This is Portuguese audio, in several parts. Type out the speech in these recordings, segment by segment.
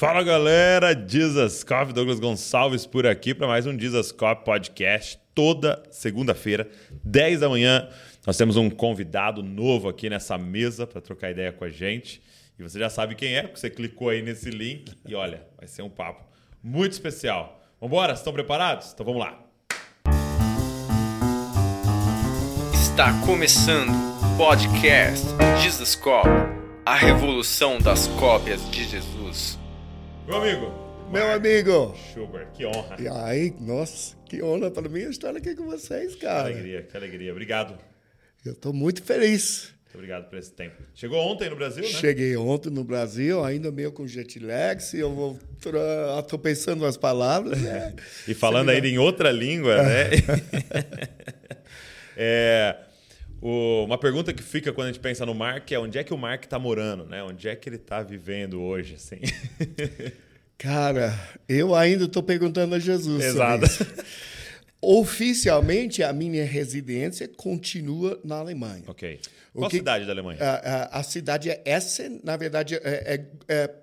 Fala galera, Jesus Cop, Douglas Gonçalves por aqui para mais um Jesus Cop Podcast. Toda segunda-feira, 10 da manhã, nós temos um convidado novo aqui nessa mesa para trocar ideia com a gente. E você já sabe quem é, porque você clicou aí nesse link e olha, vai ser um papo muito especial. Vamos embora? Estão preparados? Então vamos lá. Está começando o podcast Jesus Cop, a revolução das cópias de Jesus. Meu amigo. Meu Mark amigo. Sugar, que honra. E aí, nossa, que honra para mim estar aqui com vocês, Que cara. alegria, que alegria. Obrigado. Muito Eu tô muito feliz. obrigado por esse tempo. Chegou ontem no Brasil, né? Cheguei ontem no Brasil, ainda meio com jet lag, se eu vou tô pensando as palavras. né? E falando ainda em outra língua, né? é, o- uma pergunta que fica quando a gente pensa no Mark é onde é que o Mark está morando, né? Onde é que ele está vivendo hoje, assim? Cara, eu ainda tô perguntando a Jesus. Exato. Oficialmente, a minha residência continua na Alemanha. ok. Qual que- cidade da Alemanha? A, a- a cidade é Essen, na verdade, é, é, é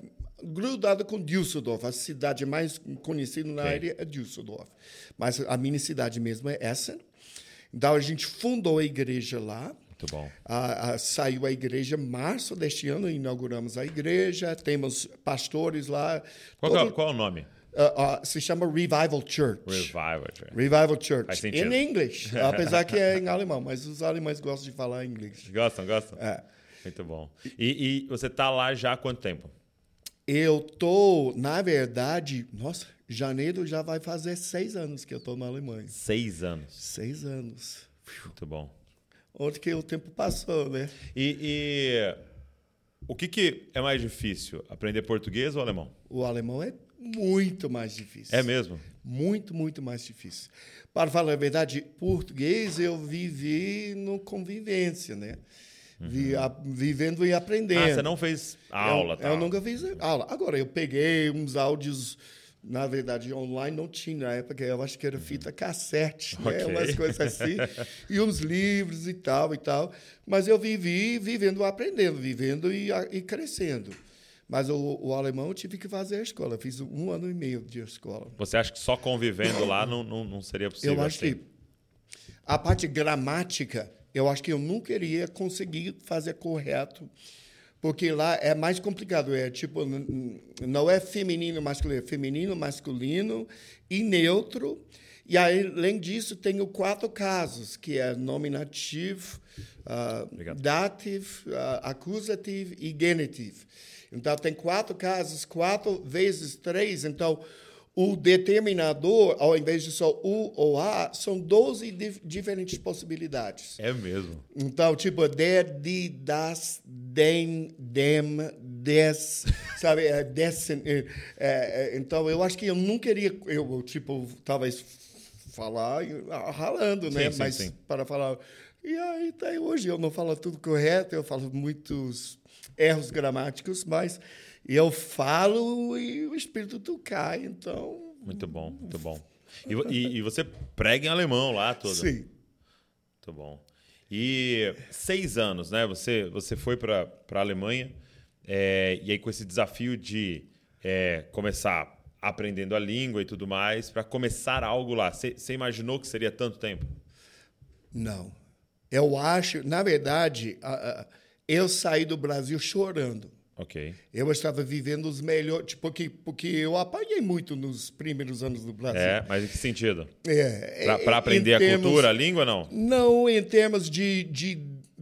grudada com Düsseldorf. A cidade mais conhecida na Ok. área é Düsseldorf. Mas a minha cidade mesmo é Essen. Então, a gente fundou a igreja lá. Muito bom. A- a- saiu a igreja em março deste ano, inauguramos a igreja, temos pastores lá. Qual, é- Todo- qual é o nome? ah, ah, se chama Revival Church. Revival. Revival Faz Church. Em inglês, apesar que é em alemão, mas os alemães gostam de falar inglês. Gostam, gostam? É. Muito bom. E, e você está lá já há quanto tempo? Eu tô, na verdade, nossa, janeiro já vai fazer seis anos que eu tô na Alemanha. Seis anos. Seis anos. Muito bom. Onde que o tempo passou, né? E, e o que, que é mais difícil? Aprender português ou alemão? O alemão é muito mais difícil. É mesmo? Muito, muito mais difícil. Para falar a verdade, português eu vivi no convivência, né? Vi- a- vivendo e aprendendo. Ah, você não fez aula, eu, tá? eu nunca fiz aula. Agora, eu peguei uns áudios, na verdade, online não tinha na época, eu acho que era fita cassete, né? Ok. umas coisas assim, e uns livros e tal e tal. Mas eu vivi vivendo, aprendendo, vivendo e, e crescendo. Mas o, o alemão eu tive que fazer a escola. Eu fiz um ano e meio de escola. Você acha que só convivendo lá não, não, não seria possível? Eu acho assim? que a parte gramática, eu acho que eu nunca iria conseguir fazer correto, porque lá é mais complicado. É tipo, não é feminino, masculino, é feminino, masculino e neutro. E aí, além disso, tenho quatro casos, que é nominativo, ah, Obrigado. dativo, ah, acusativo e genitivo. Então, tem quatro casos, quatro vezes três. Então, o determinador, ao invés de só o ou a, são 12 dif- diferentes possibilidades. É mesmo. Então, tipo, der, die, das, den, dem, des, sabe? É, dessen, é, é, é, então, eu acho que eu não queria, eu, tipo, talvez falar ah, ralando, né? Sim, sim, Mas sim. para falar. E aí, tá aí hoje, eu não falo tudo correto, eu falo muitos erros gramáticos, mas eu falo e o espírito tu cai, então. Muito bom, muito bom. E, e- e você prega em alemão lá todo? Sim. Muito bom. E seis anos, né? Você, você foi para a Alemanha é, e aí com esse desafio de é, começar aprendendo a língua e tudo mais, para começar algo lá. Você imaginou que seria tanto tempo? Não. Eu acho, na verdade, eu saí do Brasil chorando. Ok. Eu estava vivendo os melhores, tipo, porque, porque eu apanhei muito nos primeiros anos do Brasil. É, mas em que sentido? É, Para aprender a termos- cultura, a língua, não? Não em termos de, de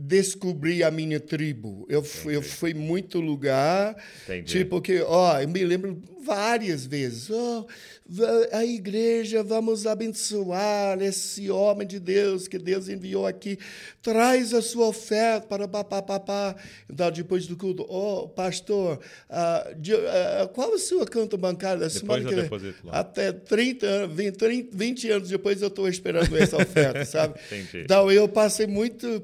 descobrir a minha tribo. Eu fui, eu fui muito lugar, Entendi. tipo que, ó, eu me lembro várias vezes, ó, va- a igreja, vamos abençoar esse homem de Deus que Deus enviou aqui, traz a sua oferta para papapá. Então, depois do culto, ó, pastor, ah, de- ah, qual a sua conta bancária da semana eu deposito lá. Até 30, anos, 20, 30, 20 anos depois eu estou esperando essa oferta, sabe? Entendi. Então eu passei muito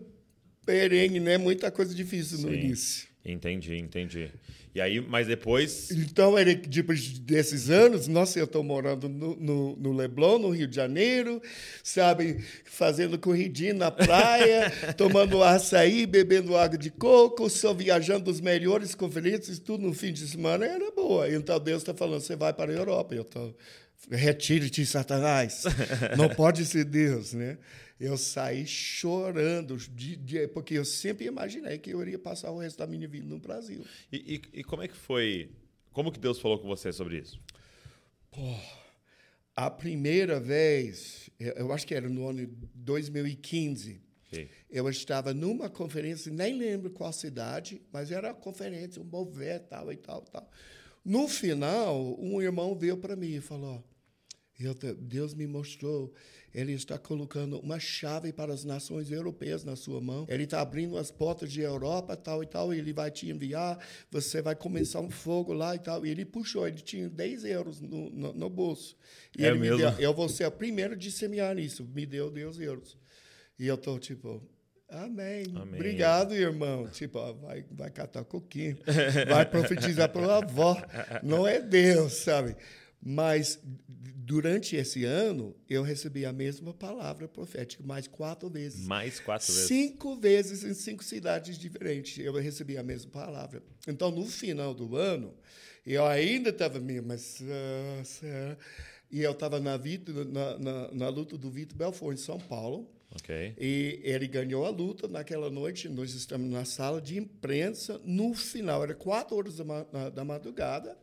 perrengue, né? Muita coisa difícil no Sim. início. Entendi, entendi. E aí, mas depois. Então, ele, depois desses anos, nossa, eu estou morando no, no, no, Leblon, no Rio de Janeiro, sabe, fazendo corridinha na praia, tomando açaí, bebendo água de coco, só viajando os melhores conferências, tudo no fim de semana era boa. Então, Deus está falando, você vai para a Europa. Eu estou, retire-te, Satanás. Não pode ser Deus, né? Eu saí chorando, de, de, porque eu sempre imaginei que eu iria passar o resto da minha vida no Brasil. E, e, e como é que foi? Como que Deus falou com você sobre isso? Pô, a primeira vez, eu acho que era no ano 2015, Sim. eu estava numa conferência, nem lembro qual cidade, mas era uma conferência, um mover, tal e tal, tal. No final, um irmão veio para mim e falou: Deus me mostrou ele está colocando uma chave para as nações europeias na sua mão. Ele está abrindo as portas de Europa, tal e tal, e ele vai te enviar. Você vai começar um fogo lá e tal. E ele puxou, ele tinha 10 euros no, no, no bolso. E é ele mesmo? me deu, eu vou ser o primeiro de semear nisso. Me deu 10 euros. E eu estou tipo, Amém. Amém. Obrigado, irmão. Tipo, ó, vai, vai catar coquinho, vai profetizar para a avó. Não é Deus, sabe? Mas durante esse ano, eu recebi a mesma palavra profética mais quatro vezes. Mais quatro vezes? Cinco vezes em cinco cidades diferentes. Eu recebi a mesma palavra. Então, no final do ano, eu ainda estava meio, mas. Uh, e eu estava na, na, na, na, luta do Vitor Belfort, em São Paulo. Okay. E ele ganhou a luta naquela noite. Nós estamos na sala de imprensa. No final, era quatro horas da, da madrugada.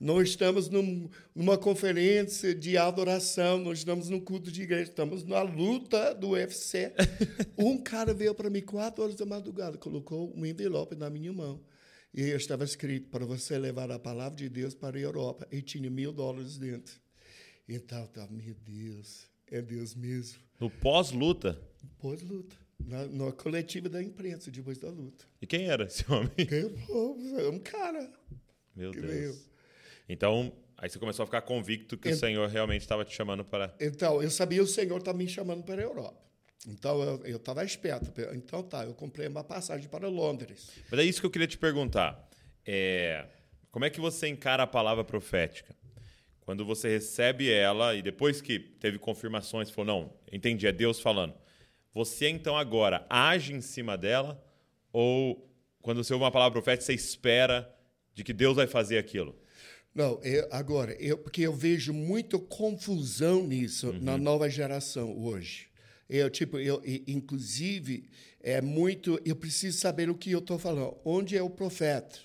Nós estamos num, numa conferência de adoração, nós estamos num culto de igreja, estamos na luta do UFC. um cara veio para mim quatro horas da madrugada, colocou um envelope na minha mão. E estava escrito para você levar a palavra de Deus para a Europa. E tinha mil dólares dentro. Então, tá, meu Deus, é Deus mesmo. No pós-luta? Pós-luta. Na, na coletiva da imprensa, depois da luta. E quem era esse homem? É um cara. Meu Deus. Veio. Então, aí você começou a ficar convicto que o Senhor realmente estava te chamando para. Então, eu sabia que o Senhor estava me chamando para a Europa. Então, eu estava esperto. Então, tá, eu comprei uma passagem para Londres. Mas é isso que eu queria te perguntar. É, como é que você encara a palavra profética? Quando você recebe ela e depois que teve confirmações, falou, não, entendi, é Deus falando. Você, então, agora age em cima dela? Ou quando você ouve uma palavra profética, você espera de que Deus vai fazer aquilo? Não, eu, agora, eu, porque eu vejo muita confusão nisso uhum. na nova geração hoje. Eu, tipo, eu, inclusive, é muito. Eu preciso saber o que eu estou falando. Onde é o profeta?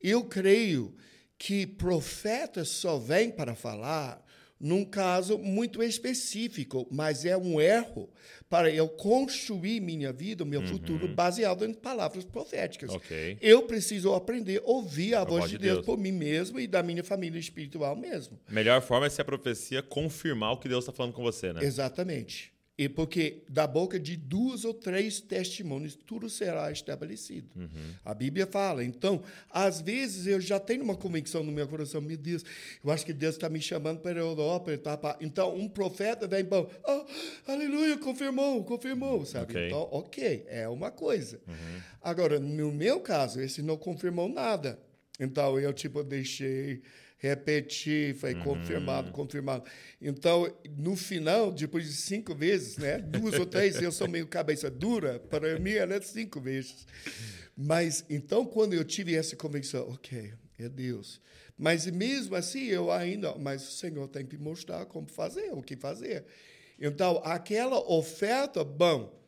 Eu creio que profeta só vem para falar num caso muito específico, mas é um erro para eu construir minha vida, meu uhum. futuro, baseado em palavras proféticas. Okay. Eu preciso aprender a ouvir a, a voz de Deus, Deus por mim mesmo e da minha família espiritual mesmo. Melhor forma é se a profecia confirmar o que Deus está falando com você, né? Exatamente. E porque da boca de duas ou três testemunhos tudo será estabelecido. Uhum. A Bíblia fala. Então, às vezes eu já tenho uma convicção no meu coração, meu Deus, eu acho que Deus está me chamando para a Europa. Tá, então, um profeta vem, bom, oh, aleluia, confirmou, confirmou, sabe? Okay. Então, ok, é uma coisa. Uhum. Agora, no meu caso, esse não confirmou nada. Então, eu, tipo, deixei repetir, foi uhum. confirmado, confirmado. Então, no final, depois de cinco vezes, né, duas ou três, eu sou meio cabeça dura, para mim era cinco vezes. Mas, então, quando eu tive essa convicção, ok, é Deus. Mas mesmo assim, eu ainda, mas o Senhor tem que mostrar como fazer, o que fazer. Então, aquela oferta, bom,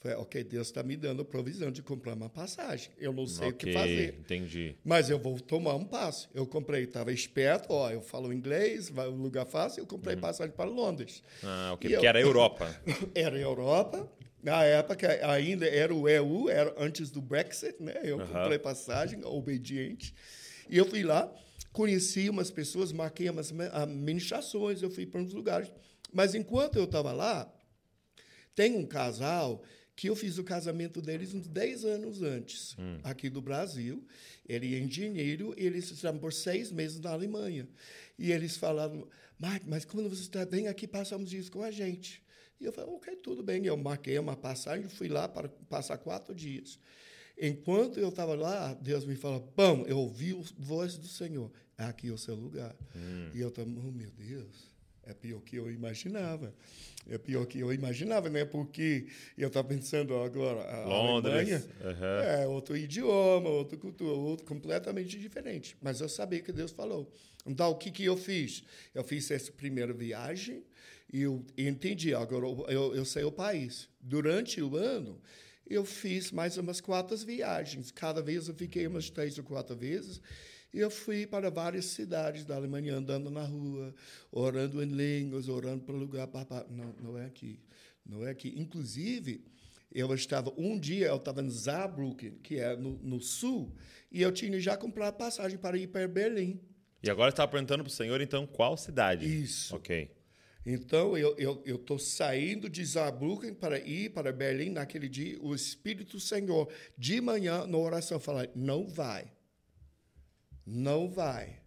foi, ok, Deus está me dando a provisão de comprar uma passagem. Eu não sei okay, o que fazer. Entendi. Mas eu vou tomar um passo. Eu comprei, estava esperto, ó, eu falo inglês, vai um lugar fácil, eu comprei uhum. passagem para Londres. Ah, ok, e porque eu... era Europa. era Europa. Na época ainda era o EU, era antes do Brexit, né? Eu uhum. comprei passagem, obediente. E eu fui lá, conheci umas pessoas, marquei umas administrações, eu fui para uns lugares. Mas enquanto eu estava lá, tem um casal que eu fiz o casamento deles uns 10 anos antes, hum. aqui do Brasil. Ele é engenheiro e eles estavam por seis meses na Alemanha. E eles falaram, Mark, mas quando você está bem aqui, passamos dias com a gente. E eu falei, ok, tudo bem. Eu marquei uma passagem, fui lá para passar quatro dias. Enquanto eu estava lá, Deus me falou, pão, eu ouvi a voz do Senhor. Aqui é o seu lugar. Hum. E eu estava, oh meu Deus, é pior que eu imaginava. É pior que eu imaginava, né? Porque eu estava pensando agora, a Londres, Alemanha aham. é outro idioma, outra cultura, outro completamente diferente. Mas eu sabia que Deus falou. Então, o que, que eu fiz? Eu fiz essa primeira viagem e eu entendi. Agora, eu, eu sei o país. Durante o ano, eu fiz mais umas quatro viagens. Cada vez eu fiquei umas três ou quatro vezes. E eu fui para várias cidades da Alemanha, andando na rua, orando em línguas, orando para lugar. Papá. Não, não é aqui. Não é aqui. Inclusive, eu estava um dia eu estava em Saarbrücken, que é no, no sul, e eu tinha já comprado passagem para ir para Berlim. E agora estava perguntando para o senhor, então, qual cidade? Isso. Ok. Então eu eu eu estou saindo de Saarbrücken para ir para Berlim naquele dia. O Espírito Senhor de manhã na oração fala não vai, não vai.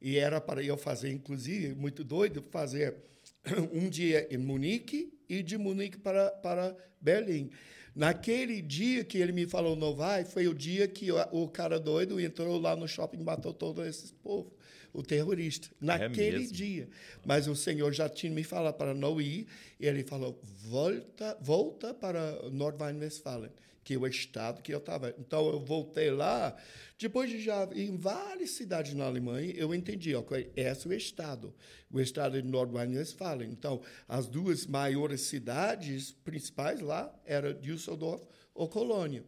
E era para eu fazer, inclusive, muito doido, fazer um dia em Munique e de Munique para, para Berlim. Naquele dia que ele me falou não vai, foi o dia que o, o cara doido entrou lá no shopping e matou todos esses povos, o terrorista. Naquele mesmo? dia. Mas o Senhor já tinha me falado para não ir, e ele falou: volta, volta para Nordrhein-Westfalen, que é o estado que eu estava. Então eu voltei lá, depois de já em várias cidades na Alemanha, eu entendi, ok, esse é o estado, o estado de Nordrhein-Westfalen. Então, as duas maiores cidades principais lá eram Düsseldorf ou Colônia.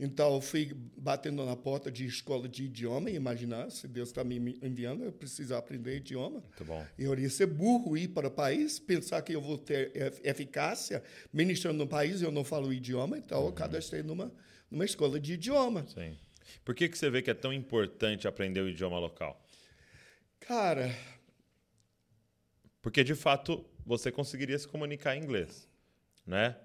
Então, eu fui batendo na porta de escola de idioma, e imaginar, se Deus está me enviando, eu preciso aprender idioma. Muito bom. Eu iria ser burro ir para o país, pensar que eu vou ter ef- eficácia ministrando no país e eu não falo idioma, então eu cadastrei numa, numa escola de idioma. Sim. Por que, que você vê que é tão importante aprender o idioma local? Cara, Porque, de fato, você conseguiria se comunicar em inglês, né?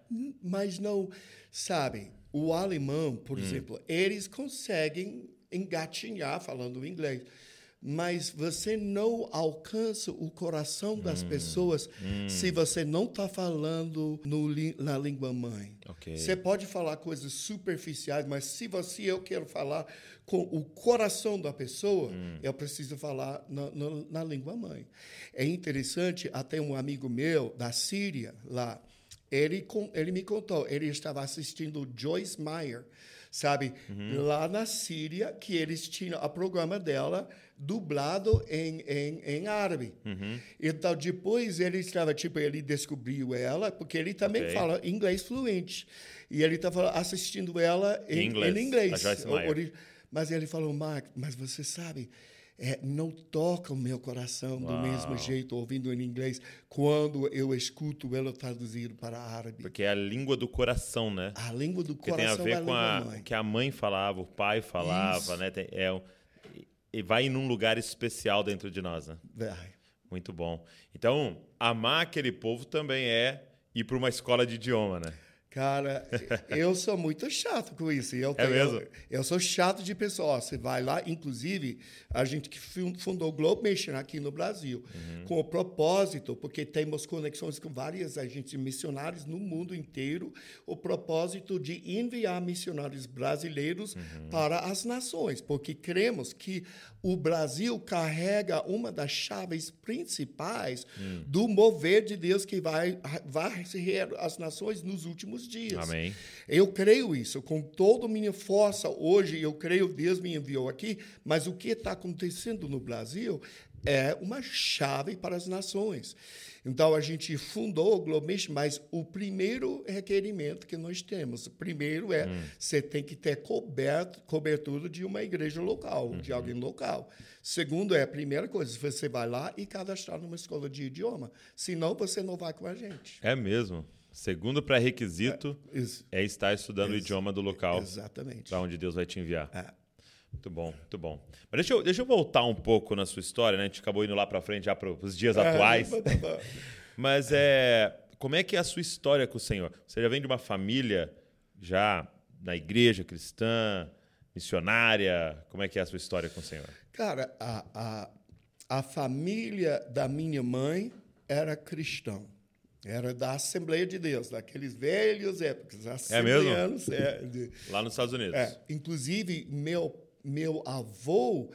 mas não, sabe, o alemão, por exemplo, eles conseguem engatinhar falando inglês, mas você não alcança o coração das pessoas se você não está falando no na língua mãe. Ok. Você pode falar coisas superficiais, mas se você eu quero falar com o coração da pessoa, eu preciso falar na, na- na língua mãe. É interessante, até um amigo meu da Síria lá, ele, ele me contou, ele estava assistindo Joyce Meyer, sabe, lá na Síria, que eles tinham o programa dela dublado em, em, em árabe. Então, depois ele estava, tipo, ele descobriu ela, porque ele também Ok. fala inglês fluente. E ele estava assistindo ela em, Em inglês, em inglês. Mas ele falou, Mark, mas você sabe, é, não toca o meu coração do mesmo jeito, ouvindo em inglês, quando eu escuto ela traduzido para árabe. Porque é a língua do coração, né? A língua do Porque tem a coração é ver a com a, que a mãe falava, o pai falava, Isso. né? Tem- é, um- e- vai num lugar especial dentro de nós, né? Vai. Muito bom. Então, amar aquele povo também é ir para uma escola de idioma, né? Cara, eu sou muito chato com isso. Eu, É mesmo? Eu, eu sou chato de pessoa. Você vai lá, inclusive, a gente que fun- fundou o Globe Mission aqui no Brasil, Uhum. com o propósito, porque temos conexões com várias agências missionárias no mundo inteiro, o propósito de enviar missionários brasileiros Uhum. para as nações, porque cremos que o Brasil carrega uma das chaves principais Hum. do mover de Deus que vai varrer as nações nos últimos dias. Amém. Eu creio isso, com toda a minha força hoje, eu creio Deus me enviou aqui, mas o que está acontecendo no Brasil é uma chave para as nações. Então, a gente fundou o Globo Mission, mas o primeiro requerimento que nós temos, primeiro é, você tem que ter coberto, cobertura de uma igreja local, de alguém local. Segundo é, a primeira coisa, você vai lá e cadastrar numa escola de idioma, senão você não vai com a gente. É mesmo. Segundo pré-requisito Isso. é estar estudando o Ex- idioma do local Exatamente. para onde Deus vai te enviar. É. Muito bom, muito bom. Mas deixa eu, deixa eu voltar um pouco na sua história, né? A gente acabou indo lá para frente já para os dias atuais. Mas é, como é que é a sua história com o Senhor? Você já vem de uma família já na igreja cristã, missionária? Como é que é a sua história com o Senhor? Cara, a, a, a família da minha mãe era cristã. Era da Assembleia de Deus, daqueles velhos épocas. É mesmo? É, Lá nos Estados Unidos. é, inclusive, meu, meu avô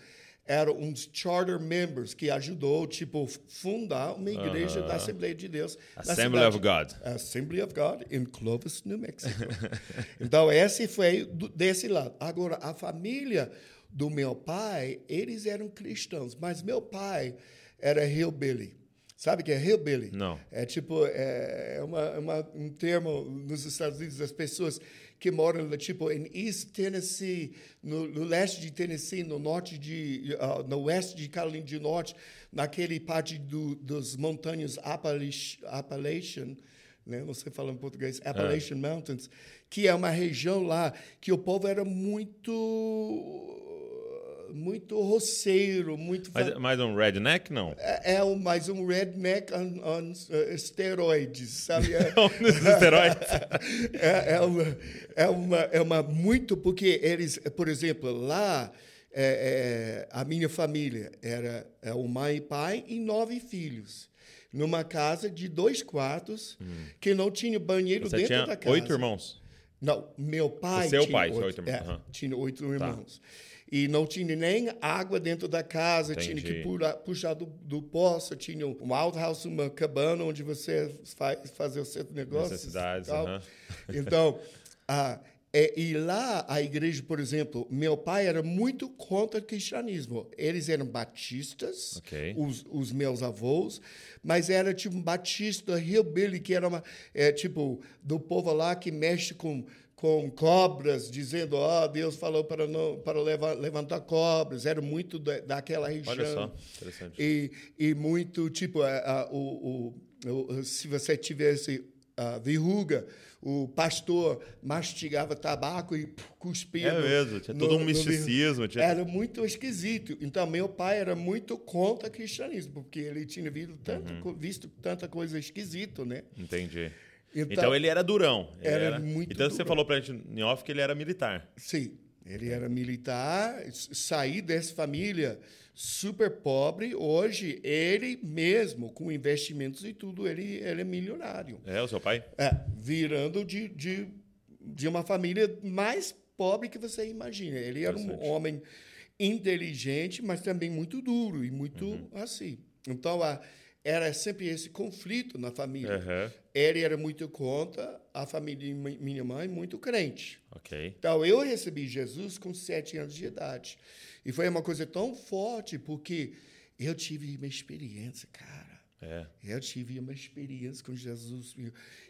era um dos charter members que ajudou, tipo, fundar uma igreja da Assembleia de Deus. Assembly of cidade- God. Assembly of God em Clovis, New Mexico. então, esse foi desse lado. Agora, a família do meu pai, eles eram cristãos, mas meu pai era hillbilly. Sabe o que é hillbilly? Não. É tipo, é uma, é uma- um termo nos Estados Unidos das pessoas que moram, tipo, em East Tennessee, no, no leste de Tennessee, no norte de, ah, no oeste de Carolina do Norte, naquele parte do, dos montanhas Appalachian, Appalachian né? Você fala em português, Appalachian Mountains, que é uma região lá que o povo era muito muito roceiro, muito Mas, mas um redneck, não. é, é um, mais um redneck on, on uh, esteroides, sabe? É, esteroides. é, é uma, é, uma, é uma muito porque eles, por exemplo, lá é, é, a minha família era é o mãe e pai e nove filhos numa casa de dois quartos que não tinha banheiro Hum. Você dentro tinha da casa. oito irmãos. Não, meu pai seu tinha pai, oito, oito irmãos, é, aham. tinha oito irmãos. E não tinha nem água dentro da casa, tinha Entendi. que pura- puxar do, do poço, tinha um outhouse, uma cabana onde você faz fazer os seus negócios. Necessidades, e tal. aham. Então, ah, é, e lá a igreja, por exemplo, meu pai era muito contra o cristianismo. Eles eram batistas, Ok. os, os meus avós, mas era tipo um batista hillbilly, que era uma, é, tipo do povo lá que mexe com com cobras, dizendo, ó, Deus falou para não para leva- levantar cobras, era muito da, daquela região. Olha só, interessante. E, e muito, tipo, a, a- o, o, se você tivesse a verruga, o pastor mastigava tabaco e cuspia. É no- mesmo, tinha no- todo um no misticismo, verru- tinha- Era muito esquisito. Então, meu pai era muito contra o cristianismo, porque ele tinha visto tanta, Uhum. visto tanta coisa esquisita, né? Entendi. Então- Então, ele era durão. Ele Era muito Então você durão. falou pra gente em off que ele era militar. Sim, ele era militar, saí dessa família super pobre. Hoje, ele mesmo, com investimentos e tudo, ele, ele é milionário. É, o seu pai? É, virando de, de, de uma família mais pobre que você imagina. Ele era um homem inteligente, mas também muito duro e muito Uhum. assim. Então, a, era sempre esse conflito na família. Aham. Ele era muito contra, a família de minha mãe muito crente. Então, eu recebi Jesus com sete anos de idade. E foi uma coisa tão forte, porque eu tive uma experiência, cara. É. Eu tive uma experiência com Jesus.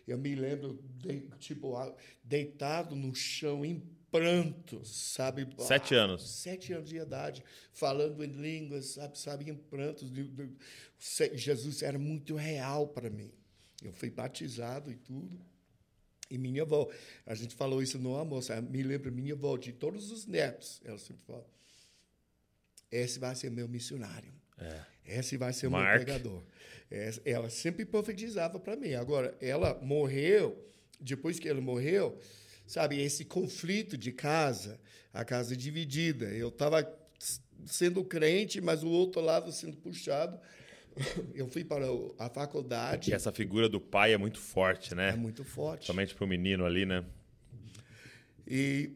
Eu, me lembro, de, tipo, deitado no chão em prantos, sabe? Sete anos. Sete anos de idade, falando em línguas, sabe? sabe em prantos. Jesus era muito real para mim. Eu fui batizado e tudo. E minha avó, a gente falou isso no almoço, me lembro minha avó, de todos os netos, ela sempre fala, esse vai ser meu missionário. Esse vai ser o meu É. Pregador. Ela sempre profetizava para mim. Agora, ela morreu, depois que ela morreu, sabe, esse conflito de casa, a casa dividida. Eu estava sendo crente, mas o outro lado sendo puxado. Eu fui para o- a faculdade. E essa figura do pai é muito forte, né? É muito forte. Somente pro menino ali, né? E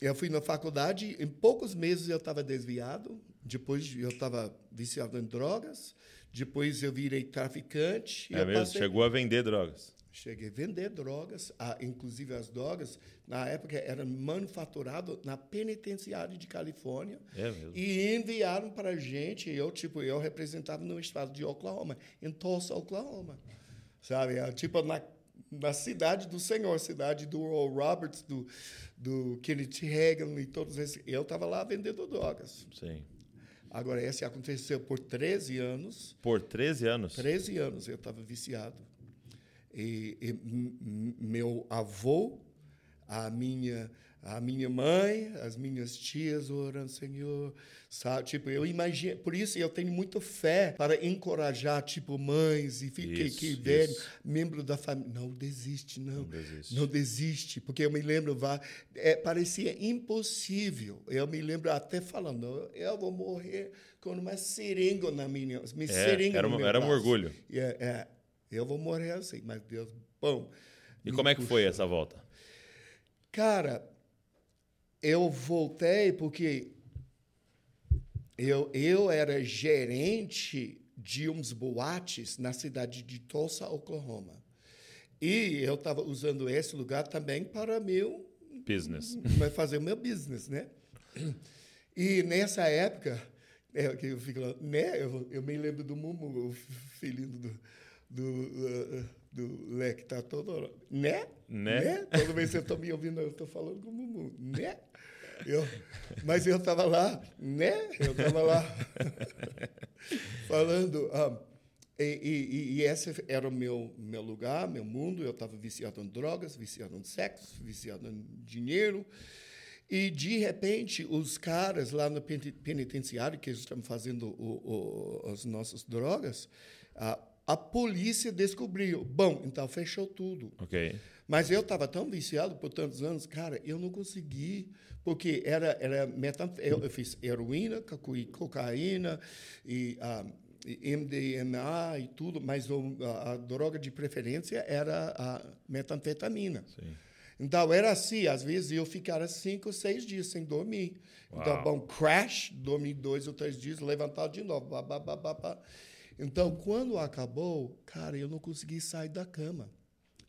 eu fui na faculdade, em poucos meses eu estava desviado, depois eu estava viciado em drogas, depois eu virei traficante. É mesmo? passei- Chegou a vender drogas. Cheguei a vender drogas, inclusive as drogas, na época, eram manufaturadas na penitenciária de Califórnia É mesmo? e enviaram para a gente. Eu, tipo, eu representava no estado de Oklahoma, em Tulsa, Oklahoma. Sabe? Ah, Tipo, na, na cidade do Senhor, cidade do Earl Roberts, do, do Kenneth Reagan e todos esses. Eu estava lá vendendo drogas. Sim. Agora, esse aconteceu por 13 anos. Por 13 anos. 13 anos eu estava viciado. E, e meu avô, a minha, a minha mãe, as minhas tias orando, Senhor, sabe? Tipo, eu imagino, por isso eu tenho muita fé para encorajar, tipo, mães e filhos que, que membro da família. Não desiste, não. Não desiste. Não desiste, porque eu me lembro, vá, é, parecia impossível. Eu me lembro até falando, eu vou morrer com uma seringa na minha, uma seringa era uma- era um braço. orgulho. É, é. Eu vou morrer assim, mas Deus, bom. E como é que foi essa volta? Cara, eu voltei porque eu, eu era gerente de uns boates na cidade de Tulsa, Oklahoma. E eu estava usando esse lugar também para meu Business. vai fazer o meu business, né? E nessa época, é, que eu fico né? Eu, eu me lembro do Mumu, o filhinho do, do, uh, do Lé, que tá todo hora, né? Né? Toda vez que eu estou me ouvindo, eu estou falando com o Mumu, né? Eu, mas eu estava lá, né? Eu estava lá falando. ah, e, e, e esse era o meu, meu lugar, meu mundo. Eu estava viciado em drogas, viciado em sexo, viciado em dinheiro. E, de repente, os caras lá no peni- penitenciário, que estão fazendo o, o, as nossas drogas, a, a polícia descobriu. Bom, então fechou tudo. Ok. Mas eu estava tão viciado por tantos anos, cara, eu não consegui, porque era, era metanf... eu, eu fiz heroína, coca- cocaína e ah, e MDMA e tudo, mas o, a, a droga de preferência era a metanfetamina. Sim. Então era assim, às vezes eu ficava cinco, seis dias sem dormir. Então, Uau. bom, crash, dormir dois ou três dias, levantar de novo. Bá, bá, bá, bá, bá. Então, quando acabou, cara, eu não consegui sair da cama.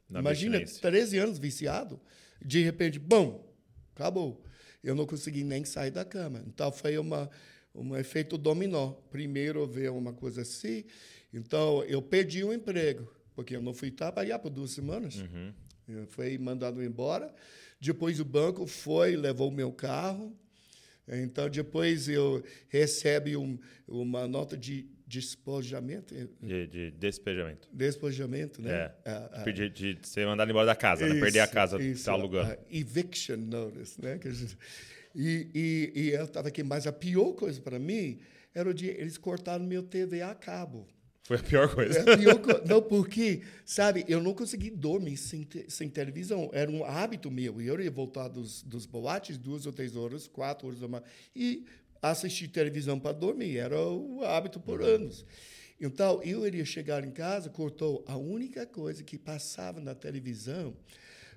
Na Imagina, abstinência. 13 anos viciado, de repente, bom, acabou. Eu não consegui nem sair da cama. Então, foi uma, um efeito dominó. Primeiro veio uma coisa assim, então eu perdi o emprego, porque eu não fui trabalhar por duas semanas. Uhum. Eu fui mandado embora. Depois o banco foi, levou o meu carro. Então, depois eu recebe um, uma nota de despojamento. De, de despejamento. Despojamento, né? É. Ah, ah, Pedir de ser mandado embora da casa, né? Perder a isso, casa que isso, está alugando. a eviction notice, né? E, e, e eu estava aqui, mas a pior coisa para mim era o dia eles cortaram meu TV a cabo. Foi a pior coisa. É a pior co- não, porque, sabe, eu não consegui dormir sem, te- sem televisão. Era um hábito meu. E eu ia voltar dos, dos boates duas ou três horas, quatro horas da manhã, e assistir televisão para dormir. Era o hábito por anos. Então, eu iria chegar em casa, cortou. A única coisa que passava na televisão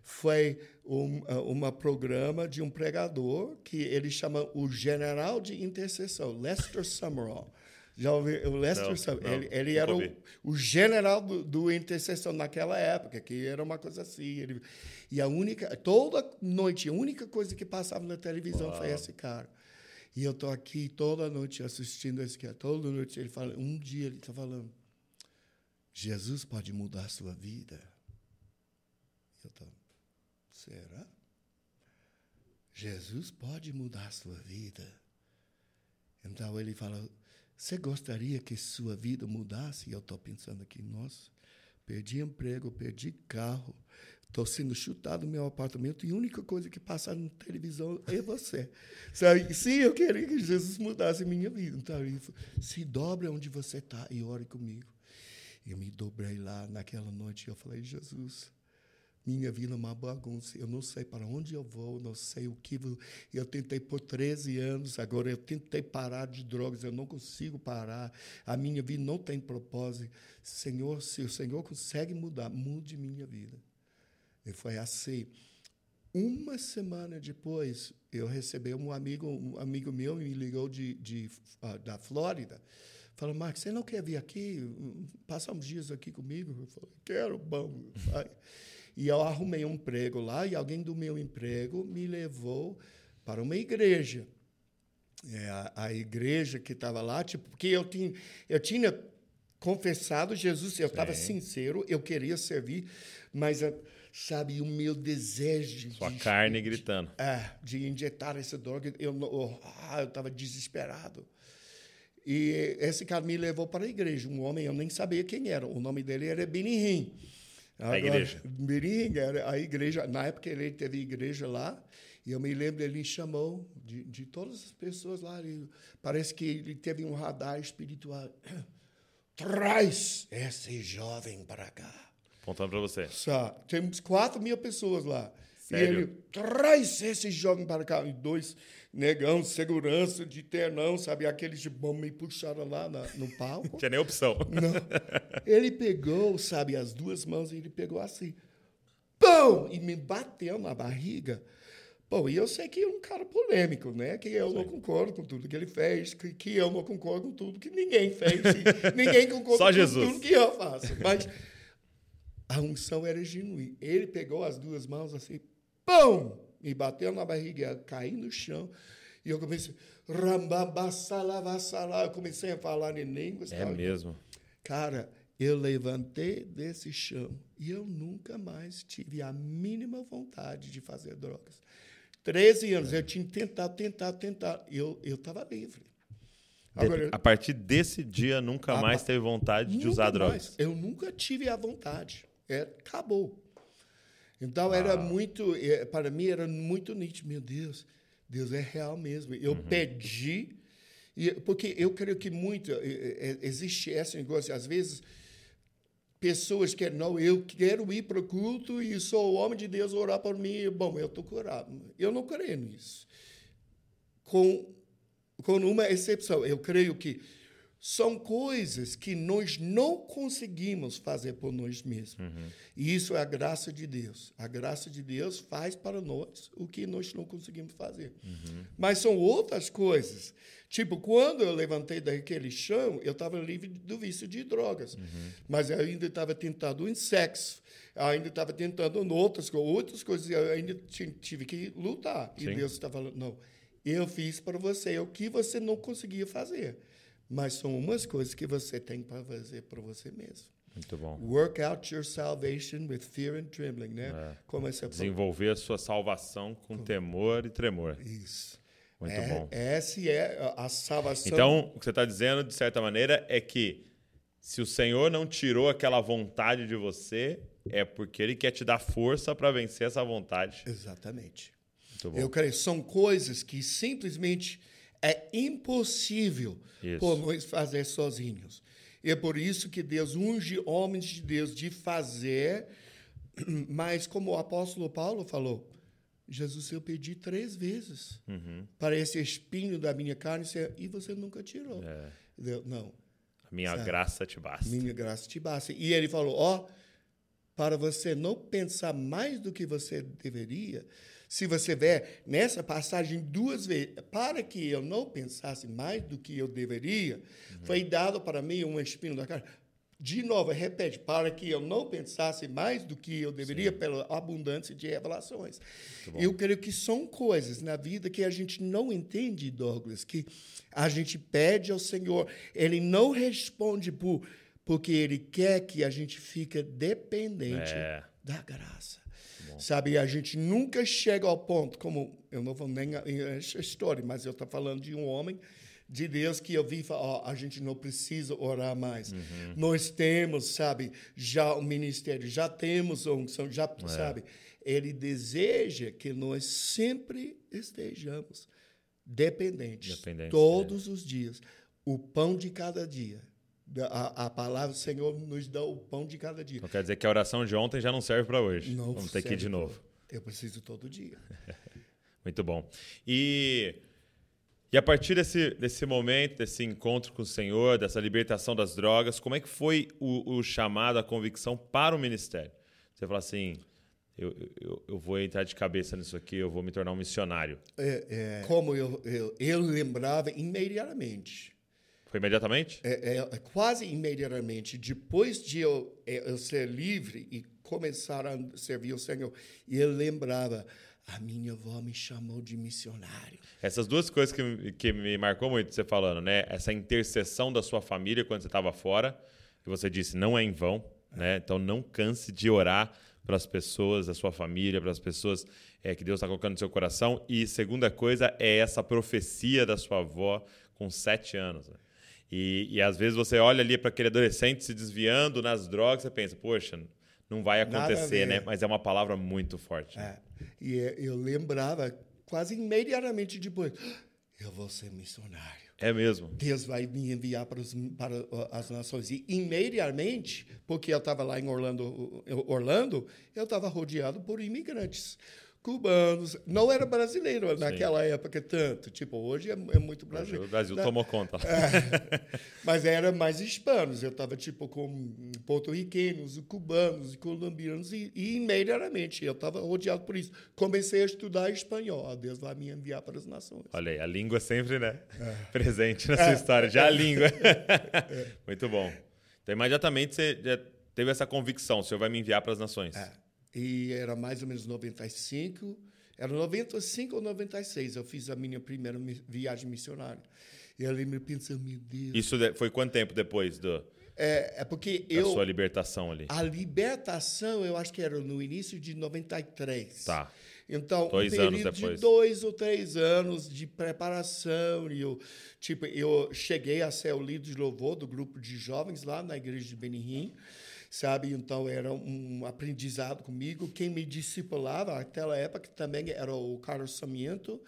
foi um uh, uma programa de um pregador que ele chama o General de Intercessão, Lester Summerall. Já ouviu? O Lester Não, Summerall. não, ele, ele era o, o general do, do intercessão naquela época, que era uma coisa assim. Ele, e a única, toda noite, a única coisa que passava na televisão foi esse cara. E eu estou aqui toda noite assistindo esse cara. Toda noite ele fala, um dia ele está falando, Jesus pode mudar a sua vida. Eu estou, será? Jesus pode mudar a sua vida. Então ele fala, você gostaria que sua vida mudasse? E eu estou pensando aqui, nossa, perdi emprego, perdi carro, estou sendo chutado no meu apartamento e a única coisa que passa na televisão é você. Sabe? Sim, eu queria que Jesus mudasse minha vida. Então ele falou, se dobra onde você está e ore comigo. Eu me dobrei lá naquela noite e eu falei, Jesus, minha vida é uma bagunça. Eu não sei para onde eu vou, não sei o que. vou- Eu tentei por 13 anos, agora eu tentei parar de drogas, eu não consigo parar. A minha vida não tem propósito. Senhor, se o Senhor consegue mudar, mude minha vida. E foi assim. Uma semana depois, eu recebi um amigo, um amigo meu me ligou de, de ah, da Flórida. Falou, Marcos, você não quer vir aqui, passar uns dias aqui comigo? Eu falei, quero, bom. E eu arrumei um emprego lá e alguém do meu emprego me levou para uma igreja. É, a, a igreja que estava lá, tipo, porque eu tinha, eu tinha confessado Jesus, eu estava sincero, eu queria servir, mas, sabe, o meu desejo Sua de, carne gritando. é, de injetar essa droga, eu eu ah, estava desesperado. E esse cara me levou para a igreja, um homem, eu nem sabia quem era, o nome dele era Benihim. A igreja. Benihim era a igreja, na época ele teve igreja lá, e eu me lembro, ele chamou de, de todas as pessoas lá, ele- parece que ele teve um radar espiritual. Traz esse jovem para cá. Apontando pra você. Só, temos quatro mil pessoas lá. Sério? E ele traz esse jovem para cá. E dois negão, segurança de ternão, sabe? Aqueles de bom me puxaram lá na- no palco. Não tinha nem opção. Não. Ele pegou, sabe, as duas mãos e ele pegou assim. Pum! E me bateu na barriga. Bom, e eu sei que é um cara polêmico, né? Que eu não concordo com tudo que ele fez, que, que eu não concordo com tudo que ninguém fez. ninguém concorda Só com Jesus. tudo que eu faço. Mas a unção era genuína. Ele pegou as duas mãos assim, pum! Me bateu na barriga, caí no chão. E eu comecei, rambambassalavassalá. Eu comecei a falar em línguas. É tal. mesmo. Cara, eu levantei desse chão e eu nunca mais tive a mínima vontade de fazer drogas. 13 anos, eu tinha tentado, tentado, tentado. Eu estava livre. Agora, a partir desse dia, nunca mais teve vontade de usar mais. drogas. Eu nunca tive a vontade. É, acabou. Então era muito, é, para mim era muito nítido. Meu Deus, Deus é real mesmo. Eu pedi, e- porque eu creio que muito é, é, existe esse negócio. Às vezes pessoas que não, eu quero ir para o culto e sou o homem de Deus orar por mim. Bom, eu estou curado. Eu não creio nisso. Com com uma exceção. Eu creio que são coisas que nós não conseguimos fazer por nós mesmos. E isso é a graça de Deus. A graça de Deus faz para nós o que nós não conseguimos fazer. Mas são outras coisas. Tipo, quando eu levantei daquele chão, eu estava livre do vício de drogas. Mas eu ainda estava tentado em sexo. Eu ainda estava tentando outras, outras coisas. Eu ainda ti- tive que lutar. E Sim. Deus está falando, não, eu fiz para você o que você não conseguia fazer. Mas são umas coisas que você tem para fazer para você mesmo. Muito bom. Work out your salvation with fear and trembling, né? É. Como essa Desenvolver a sua salvação com temor e tremor. Isso. Muito É- bom. Essa é a- salvação. Então, o que você está dizendo, de certa maneira, é que se o Senhor não tirou aquela vontade de você, é porque Ele quer te dar força para vencer essa vontade. Exatamente. Muito bom. Eu creio são coisas que simplesmente é impossível Isso. por nós fazer sozinhos. E é por isso que Deus unge homens de Deus de fazer, mas como o apóstolo Paulo falou, Jesus, eu pedi três vezes Uhum. para esse espinho da minha carne e você nunca tirou. É. Não, A minha Sabe? graça te basta. minha graça te basta. E ele falou: Ó, para você não pensar mais do que você deveria, se você ver nessa passagem duas vezes, para que eu não pensasse mais do que eu deveria, foi dado para mim um espinho da carne. De novo, repete, para que eu não pensasse mais do que eu deveria pela abundância de revelações. Eu creio que são coisas na vida que a gente não entende, Douglas, que a gente pede ao Senhor, Ele não responde por, porque Ele quer que a gente fique dependente É. da graça. Sabe, a gente nunca chega ao ponto, como eu não vou nem a- essa história, mas eu estou falando de um homem de Deus que eu vi ó, a gente não precisa orar mais. Nós temos, sabe, já o ministério, já temos a unção, já, sabe. Ele deseja que nós sempre estejamos dependentes, Dependentes todos os dias. O pão de cada dia. A, a palavra do Senhor nos dá o pão de cada dia. Então quer dizer que a oração de ontem já não serve para hoje. Não Vamos ter que ir de novo. Eu preciso todo dia. Muito bom. E, e a partir desse, desse momento, desse encontro com o Senhor, dessa libertação das drogas, como é que foi o, o chamado, a convicção para o ministério? Você fala assim, eu, eu, eu vou entrar de cabeça nisso aqui, eu vou me tornar um missionário. É, Como eu, eu, eu lembrava imediatamente. Foi imediatamente? É, é, quase imediatamente, depois de eu, é, eu ser livre e começar a servir o Senhor, eu lembrava, a minha avó me chamou de missionário. Essas duas coisas que, me- que me marcou muito você falando, né? Essa intercessão da sua família quando você estava fora, que você disse não é em vão, né? Então não canse de orar para as pessoas da sua família, para as pessoas é, que Deus está colocando no seu coração. E segunda coisa é essa profecia da sua avó com sete anos. né? E, e às vezes você olha ali para aquele adolescente se desviando nas drogas, você pensa, poxa, não vai acontecer, né? Mas é uma palavra muito forte. né? É, e é, eu lembrava quase imediatamente depois, eu vou ser missionário. É mesmo. Deus vai me enviar para, os, para as nações. E imediatamente, porque eu estava lá em Orlando, Orlando eu estava rodeado por imigrantes. Cubanos. Não era brasileiro naquela época tanto. Tipo, hoje é, é muito brasileiro. O Brasil Na, tomou conta. É, mas era mais hispanos. Eu estava tipo com porto-riquenos, cubanos, colombianos e, e imediatamente eu estava rodeado por isso. Comecei a estudar espanhol. Deus vai me enviar para as nações. Olha aí, a língua sempre, né? É. Presente na sua história. Já a língua. muito bom. Então, imediatamente você teve essa convicção, o Senhor vai me enviar para as nações. É. E era mais ou menos 95, era 95 ou 96, eu fiz a minha primeira viagem missionária. E eu lembro pensando, meu Deus... Isso foi quanto tempo depois do... É, é porque da eu... sua libertação ali. A libertação, eu acho que era no início de 93. Tá. Então, dois um anos depois. de dois ou três anos de preparação. E eu, tipo, eu cheguei a ser o líder de louvor do grupo de jovens lá na igreja de Benihim sabe? Então era um aprendizado comigo. Quem me discipulava naquela época também era o Carlos Samiento,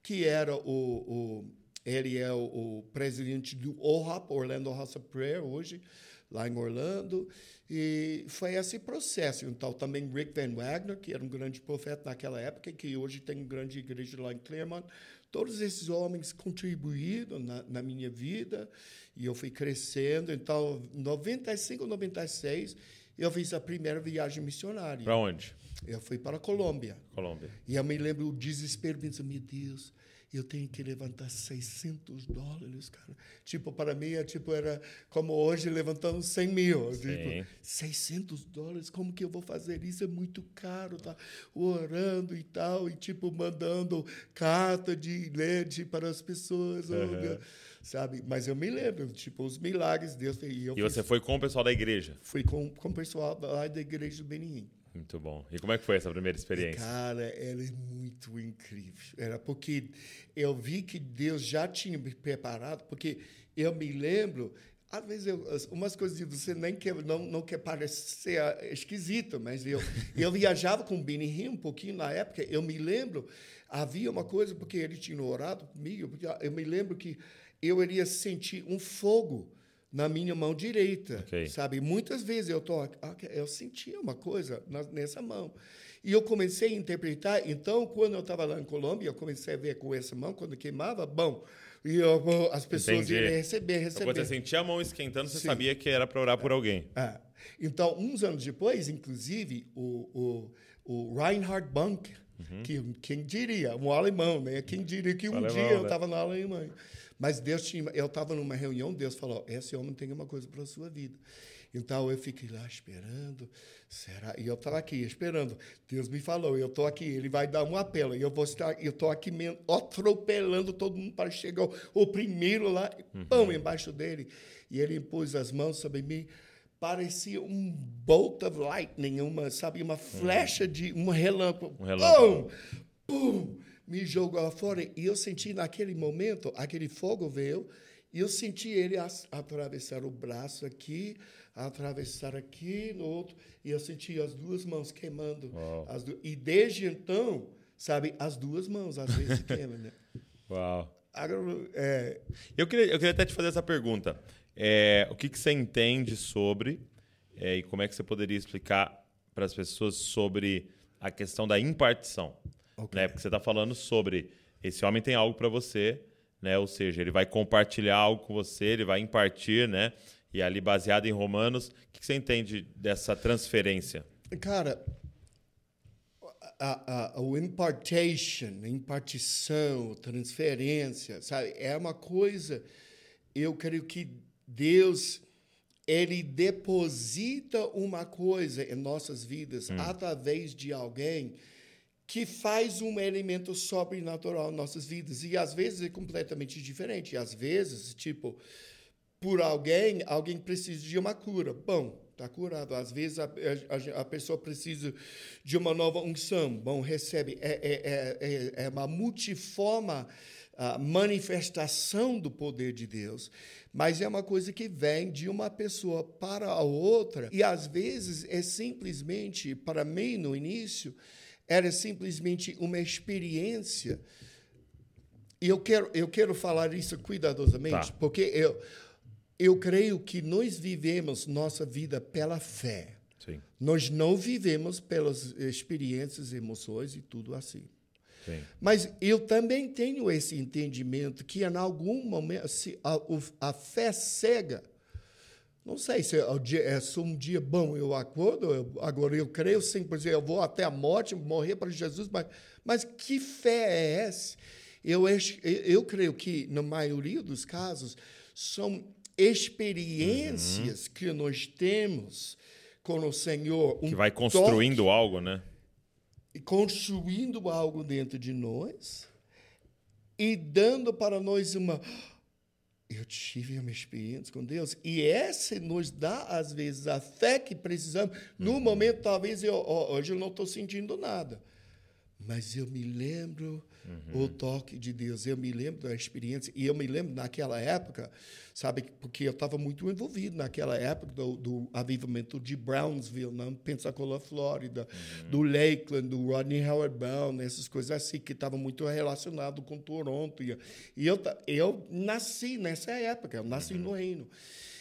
que era o, o ele é o, o, presidente do OHAP, Orlando House of Prayer, hoje, lá em Orlando. E foi esse processo. Então, também Rick Van Wagner, que era um grande profeta naquela época, que hoje tem uma grande igreja lá em Claremont. Todos esses homens contribuíram na, na minha vida e eu fui crescendo. Então, 95, 96, eu fiz a primeira viagem missionária. Para onde? Eu fui para a Colômbia. Colômbia. E eu me lembro o desespero, pensando, meu Deus, eu tenho que levantar 600 dólares, cara. Tipo, para mim, é, tipo, era como hoje levantando 100 mil. Tipo, 600 dólares, como que eu vou fazer isso? É muito caro, tá? Orando e tal, e tipo, mandando carta de LED para as pessoas. Uhum. sabe? Mas eu me lembro, tipo, os milagres de Deus. E, e você foi com o pessoal da igreja? Fui com, com o pessoal lá da igreja do Benin. Muito bom. E como é que foi essa primeira experiência? Cara, ela é muito incrível. Era porque eu vi que Deus já tinha me preparado, porque eu me lembro, às vezes, eu, umas coisas você nem quer, não, não quer parecer esquisito, mas eu, eu viajava com o Benny um pouquinho na época, eu me lembro, havia uma coisa, porque ele tinha orado comigo, porque eu me lembro que eu iria sentir um fogo na minha mão direita, okay. sabe? Muitas vezes eu tô, eu sentia uma coisa nessa mão. E eu comecei a interpretar, então, quando eu estava lá em Colômbia, eu comecei a ver com essa mão, quando queimava, bom, e eu, as pessoas Entendi. iriam receber, receber. Então, quando você sentia a mão esquentando, você Sim. sabia que era para orar por alguém. É. Então, uns anos depois, inclusive, o, o, o Reinhard Bunker, uhum. que quem diria, um alemão, né? Quem diria que um alemão, dia né? eu estava na Alemanha. Mas Deus tinha. Eu estava numa reunião, Deus falou: esse homem tem uma coisa para a sua vida. Então eu fiquei lá esperando. Será? E eu estava aqui esperando. Deus me falou: eu estou aqui. Ele vai dar um apelo. E eu vou estar. Eu estou aqui atropelando todo mundo para chegar o primeiro lá, uhum. pão embaixo dele. E ele impôs as mãos sobre mim parecia um bolt of lightning, uma, sabe, uma flecha de um relâmpago. Um relâmpago. Pum! Pum! Me jogou fora. E eu senti naquele momento, aquele fogo veio, e eu senti ele atravessar o braço aqui, atravessar aqui no outro, e eu senti as duas mãos queimando. Du e desde então, sabe, as duas mãos às vezes queimam, né? Uau. Agora, é... eu, queria, eu queria até te fazer essa pergunta. É, o que, que você entende sobre, é, e como é que você poderia explicar para as pessoas sobre a questão da impartição? Okay. Né? Porque você está falando sobre esse homem tem algo para você, né? Ou seja, ele vai compartilhar algo com você, ele vai impartir, né? E ali baseado em Romanos, o que você entende dessa transferência? Cara, a, a, o impartation, impartição, transferência, sabe? É uma coisa. Eu creio que Deus ele deposita uma coisa em nossas vidas hum. através de alguém que faz um elemento sobrenatural em nossas vidas. E às vezes é completamente diferente. Às vezes, tipo, por alguém, alguém precisa de uma cura. Bom, está curado. Às vezes a, a, a, pessoa precisa de uma nova unção. Bom, recebe. É, é, é, é uma multiforma uh, manifestação do poder de Deus, mas é uma coisa que vem de uma pessoa para a outra. E às vezes é simplesmente, para mim, no início, era simplesmente uma experiência. E eu quero, eu quero falar isso cuidadosamente, tá. porque eu, eu creio que nós vivemos nossa vida pela fé. Sim. Nós não vivemos pelas experiências, emoções e tudo assim. Sim. Mas eu também tenho esse entendimento que em algum momento se a, a fé cega não sei se é, dia, é só um dia bom, eu acordo, eu, agora eu creio 100%, eu vou até a morte, morrer para Jesus, mas, mas que fé é essa? Eu, eu creio que, na maioria dos casos, são experiências uhum. que nós temos com o Senhor. Um que vai construindo toque, algo, né? Construindo algo dentro de nós e dando para nós uma eu tive uma experiência com Deus e essa nos dá às vezes a fé que precisamos. No uhum. momento talvez eu hoje eu não estou sentindo nada, mas eu me lembro uhum. o toque de Deus, eu me lembro da experiência e eu me lembro naquela época, sabe, porque eu estava muito envolvido naquela época do, do avivamento de Brownsville, na Pensacola, Flórida, uhum. do Lakeland, do Rodney Howard Brown, essas coisas assim que estavam muito relacionado com Toronto e, eu eu nasci nessa época, eu nasci uhum. no reino.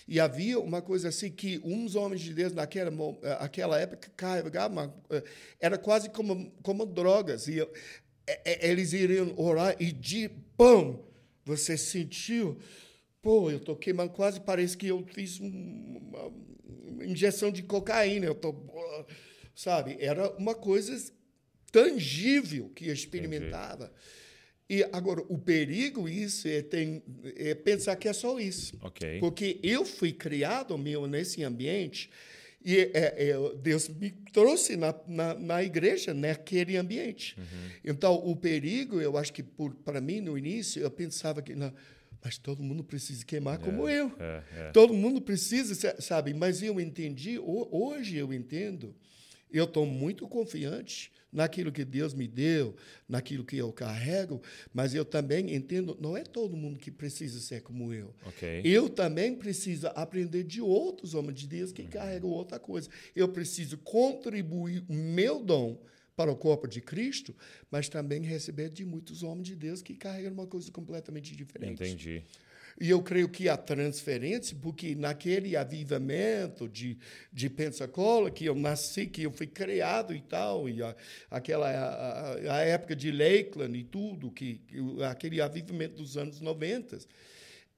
E havia uma coisa assim que uns homens de Deus naquela eh, aquela época carregavam, eh, era quase como, como drogas. E eh, eles iriam orar e de pão, você sentiu, pô, eu estou queimando, quase parece que eu fiz uma injeção de cocaína, eu tô, sabe? Era uma coisa tangível que eu experimentava. Entendi. E agora, o perigo isso é, tem, é pensar que é só isso. Okay. Porque eu fui criado meu nesse ambiente e é, é, Deus me trouxe na, na, na, igreja, naquele ambiente. Uhum. Então, o perigo, eu acho que para mim, no início, eu pensava que. Não, mas todo mundo precisa queimar como é, eu. É, é. Todo mundo precisa, sabe? Mas eu entendi, hoje eu entendo, eu estou muito confiante naquilo que Deus me deu, naquilo que eu carrego, mas eu também entendo, não é todo mundo que precisa ser como eu. Okay. Eu também preciso aprender de outros homens de Deus que uhum. carregam outra coisa. Eu preciso contribuir o meu dom para o corpo de Cristo, mas também receber de muitos homens de Deus que carregam uma coisa completamente diferente. Entendi. E eu creio que a transferência, porque naquele avivamento de, de Pensacola, que eu nasci, que eu fui criado e tal, e a, aquela a, a, época de Lakeland e tudo, que, aquele avivamento dos anos 90,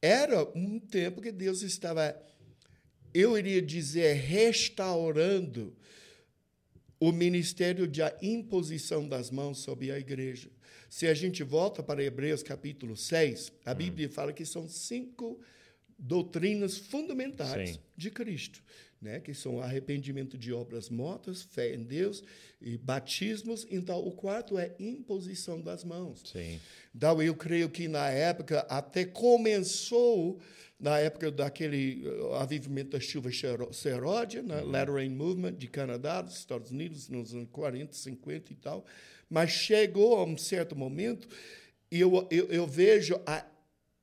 era um tempo que Deus estava, eu iria dizer, restaurando o ministério de imposição das mãos sobre a igreja. Se a gente volta para Hebreus capítulo 6, a Bíblia hum. fala que são cinco doutrinas fundamentais Sim. de Cristo, né? que são arrependimento de obras mortas, fé em Deus e batismos. Então, o quarto é imposição das mãos. Sim. Então, eu creio que na época até começou na época daquele uh, avivamento da chuva seródia, uhum. Latter Rain Movement de Canadá, dos Estados Unidos, nos anos 40, 50 e tal. Mas chegou a um certo momento e eu, eu, eu vejo a,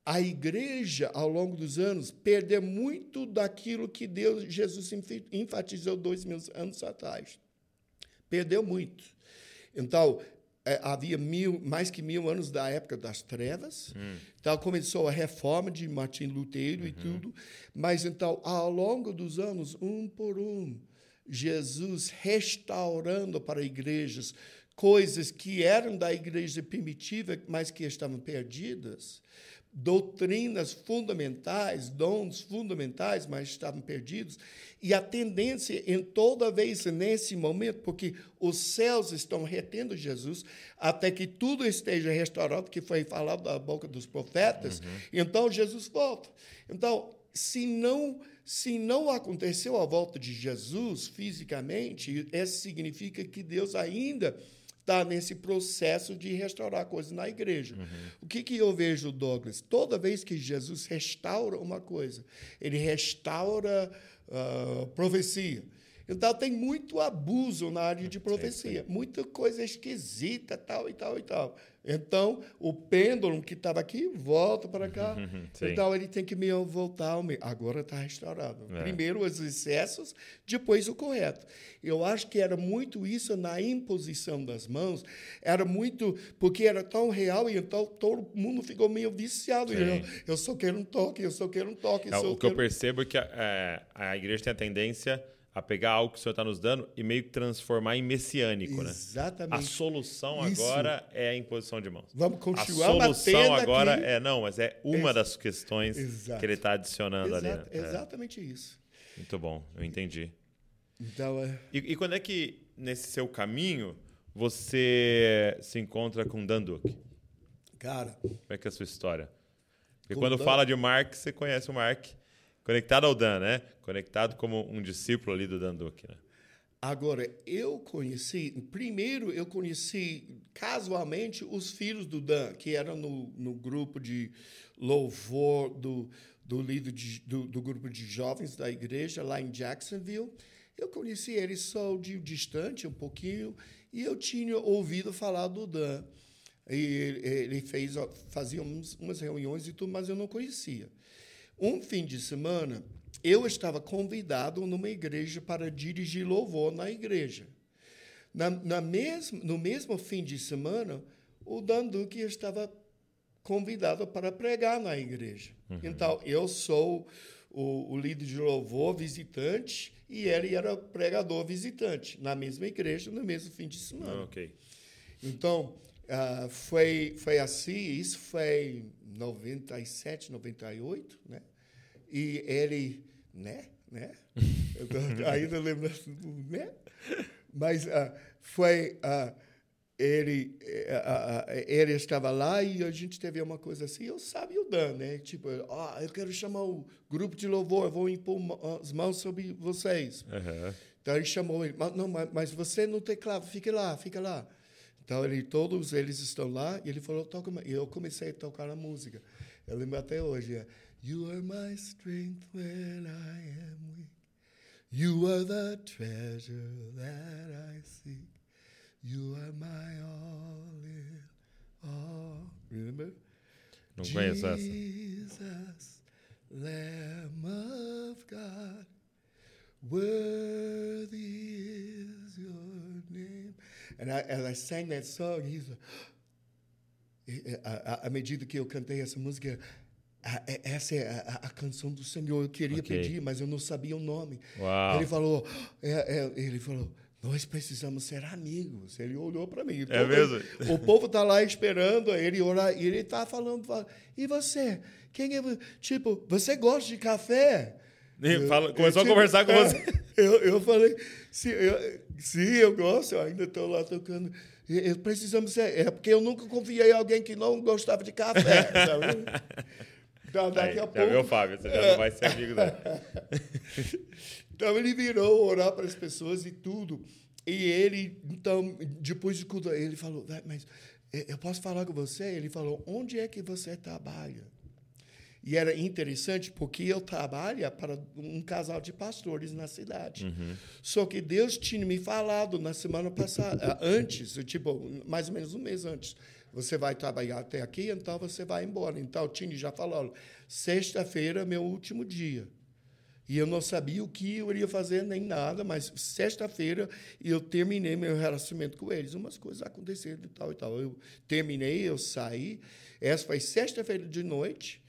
a igreja, ao longo dos anos, perder muito daquilo que Deus, Jesus enfatizou dois mil anos atrás. Perdeu muito. Então, é, havia mil, mais que mil anos da época das trevas. Hum. Então começou a reforma de Martin Lutero uhum. e tudo. Mas então, ao longo dos anos, um por um, Jesus restaurando para igrejas coisas que eram da igreja primitiva, mas que estavam perdidas, doutrinas fundamentais, dons fundamentais, mas estavam perdidos. E a tendência em toda vez nesse momento, porque os céus estão retendo Jesus até que tudo esteja restaurado, que foi falado da boca dos profetas, uhum. então Jesus volta. Então, se não se não aconteceu a volta de Jesus fisicamente, isso significa que Deus ainda está nesse processo de restaurar coisas na igreja. Uhum. O que, que eu vejo, Douglas? Toda vez que Jesus restaura uma coisa, ele restaura uh, profecia. Então tem muito abuso na área de profecia, sim, sim. muita coisa esquisita, tal e tal e tal. Então, o pêndulo que estava aqui volta para cá. Então, ele tem que me voltar. Agora está restaurado. É. Primeiro os excessos, depois o correto. Eu acho que era muito isso na imposição das mãos. Era muito. Porque era tão real e então todo mundo ficou meio viciado. Eu, eu só quero um toque, eu só quero um toque. É, o que quero... eu percebo é que a, é, a igreja tem a tendência a pegar algo que o Senhor está nos dando e meio que transformar em messiânico, né? Exatamente. A solução Isso. agora é a imposição de mãos. Vamos A continuar solução batendo agora aqui. é não, mas é uma Ex- das questões Exato. que ele está adicionando ali. Exato- né? É, Exatamente isso. muito bom, eu entendi. Então, é, E, e quando é que nesse seu caminho você se encontra com Dan Duque? cara, Como é que é a sua história? Porque quando Dan- fala de Mark, você conhece o Mark conectado ao Dan, né? Conectado como um discípulo ali do Dan Duque, né? Agora, eu conheci, primeiro eu conheci casualmente os filhos do Dan, que eram no, no grupo de louvor do, do líder de- do, do grupo de jovens da igreja lá em Jacksonville. Eu conheci eles só de distante um pouquinho e eu tinha ouvido falar do Dan. E ele ele fez, fazia umas reuniões e tudo, mas eu não conhecia. Um fim de semana, eu estava convidado numa igreja para dirigir louvor na igreja. Na, na mesmo, no mesmo fim de semana, o Dan Duque estava convidado para pregar na igreja. Então, eu sou o, o líder de louvor visitante e ele era pregador visitante na mesma igreja, no mesmo fim de semana. ok. Então, ah, foi, foi assim, isso foi em 97, 98, né? E ele, né? né? Eu tô ainda lembrando, do né? Mas ah, foi, ah, ele, eh, ele estava lá e a gente teve uma coisa assim, eu sabia o Dan, né? Tipo, ah, eu quero chamar o grupo de louvor, eu vou impor as mãos sobre vocês. Aham. Então ele chamou ele, mas, não, mas, mas você no teclado, fique lá, fica lá. Então ele, todos eles estão lá e ele falou, toca, uma-" e eu comecei a tocar a música. Eu lembro até hoje, é, You are my strength when I am weak. You are the treasure that I seek. You are my all in all. Remember? Não conheço essa. Sang that song, he's à medida que eu cantei essa música, a- é- essa é a, a- canção do Senhor. Eu queria Ok. pedir, mas eu não sabia o nome. Uau. Ele falou, é- é- ele falou, nós precisamos ser amigos. Ele olhou para mim. É mesmo? O povo tá lá esperando ele orar e ele tá falando, fala, e você? Quem é? Tipo, você gosta de café? E fala- Eu- começou eu, a conversar com é, você. Eu, eu falei, sim eu, sim, eu gosto, eu ainda estou lá tocando. Precisamos ser. É porque eu nunca confiei em alguém que não gostava de café, sabe? Então, daqui Aí, a já pouco. viu, Fábio? Você já não vai ser amigo dele. Então ele virou orar para as pessoas e tudo. E ele, então, depois de tudo, ele falou, "Vai, mas eh, eu posso falar com você? Ele falou, onde é que você trabalha? E era interessante porque eu trabalho para um casal de pastores na cidade. Só que Deus tinha me falado na semana passada, antes, tipo, mais ou menos um mês antes. Você vai trabalhar até aqui, então você vai embora. Então o Tini já falou: sexta-feira é meu último dia. E eu não sabia o que eu iria fazer nem nada, mas sexta-feira eu terminei meu relacionamento com eles. Umas coisas aconteceram e tal e tal. Eu terminei, eu saí. Essa foi sexta-feira de noite.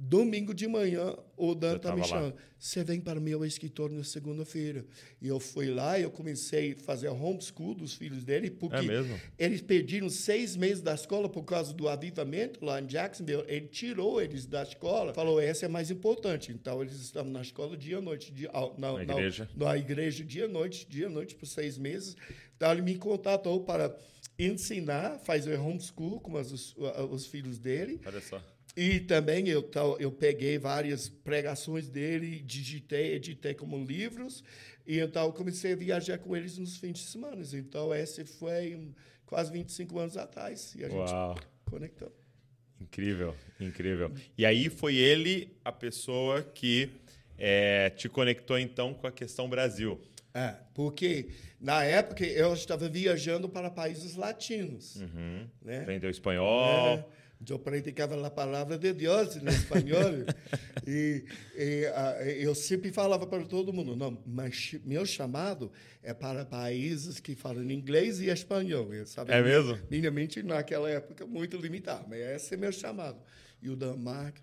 Domingo de manhã, o Dan está me chamando. Você vem para o meu escritório na segunda-feira. E eu fui lá e eu comecei a fazer homeschool dos filhos dele, porque É mesmo? eles perderam seis meses da escola por causa do avivamento lá em Jacksonville. Ele tirou eles da escola, falou: essa é mais importante. Então, eles estavam na escola dia e noite. Dia, ah, na, Na igreja. Na, na igreja dia e noite, dia e noite por seis meses. Então, ele me contatou para ensinar, fazer homeschool com os, os, os filhos dele. Olha só. E também eu, eu peguei várias pregações dele, digitei, editei como livros, e então comecei a viajar com eles nos fins de semana. Então, esse foi quase 25 anos atrás, e a gente Uau. conectou. Incrível, incrível. E aí foi ele a pessoa que é, te conectou então com a questão Brasil. É, porque na época eu estava viajando para países latinos. Né? Aprendeu espanhol. É, eu praticava a palavra de Deus no espanhol. e e eu sempre falava para todo mundo, não, mas meu chamado é para países que falam inglês e espanhol. Sabe, É mesmo? Minha mente naquela época muito limitada, mas esse é meu chamado. E o Danmark,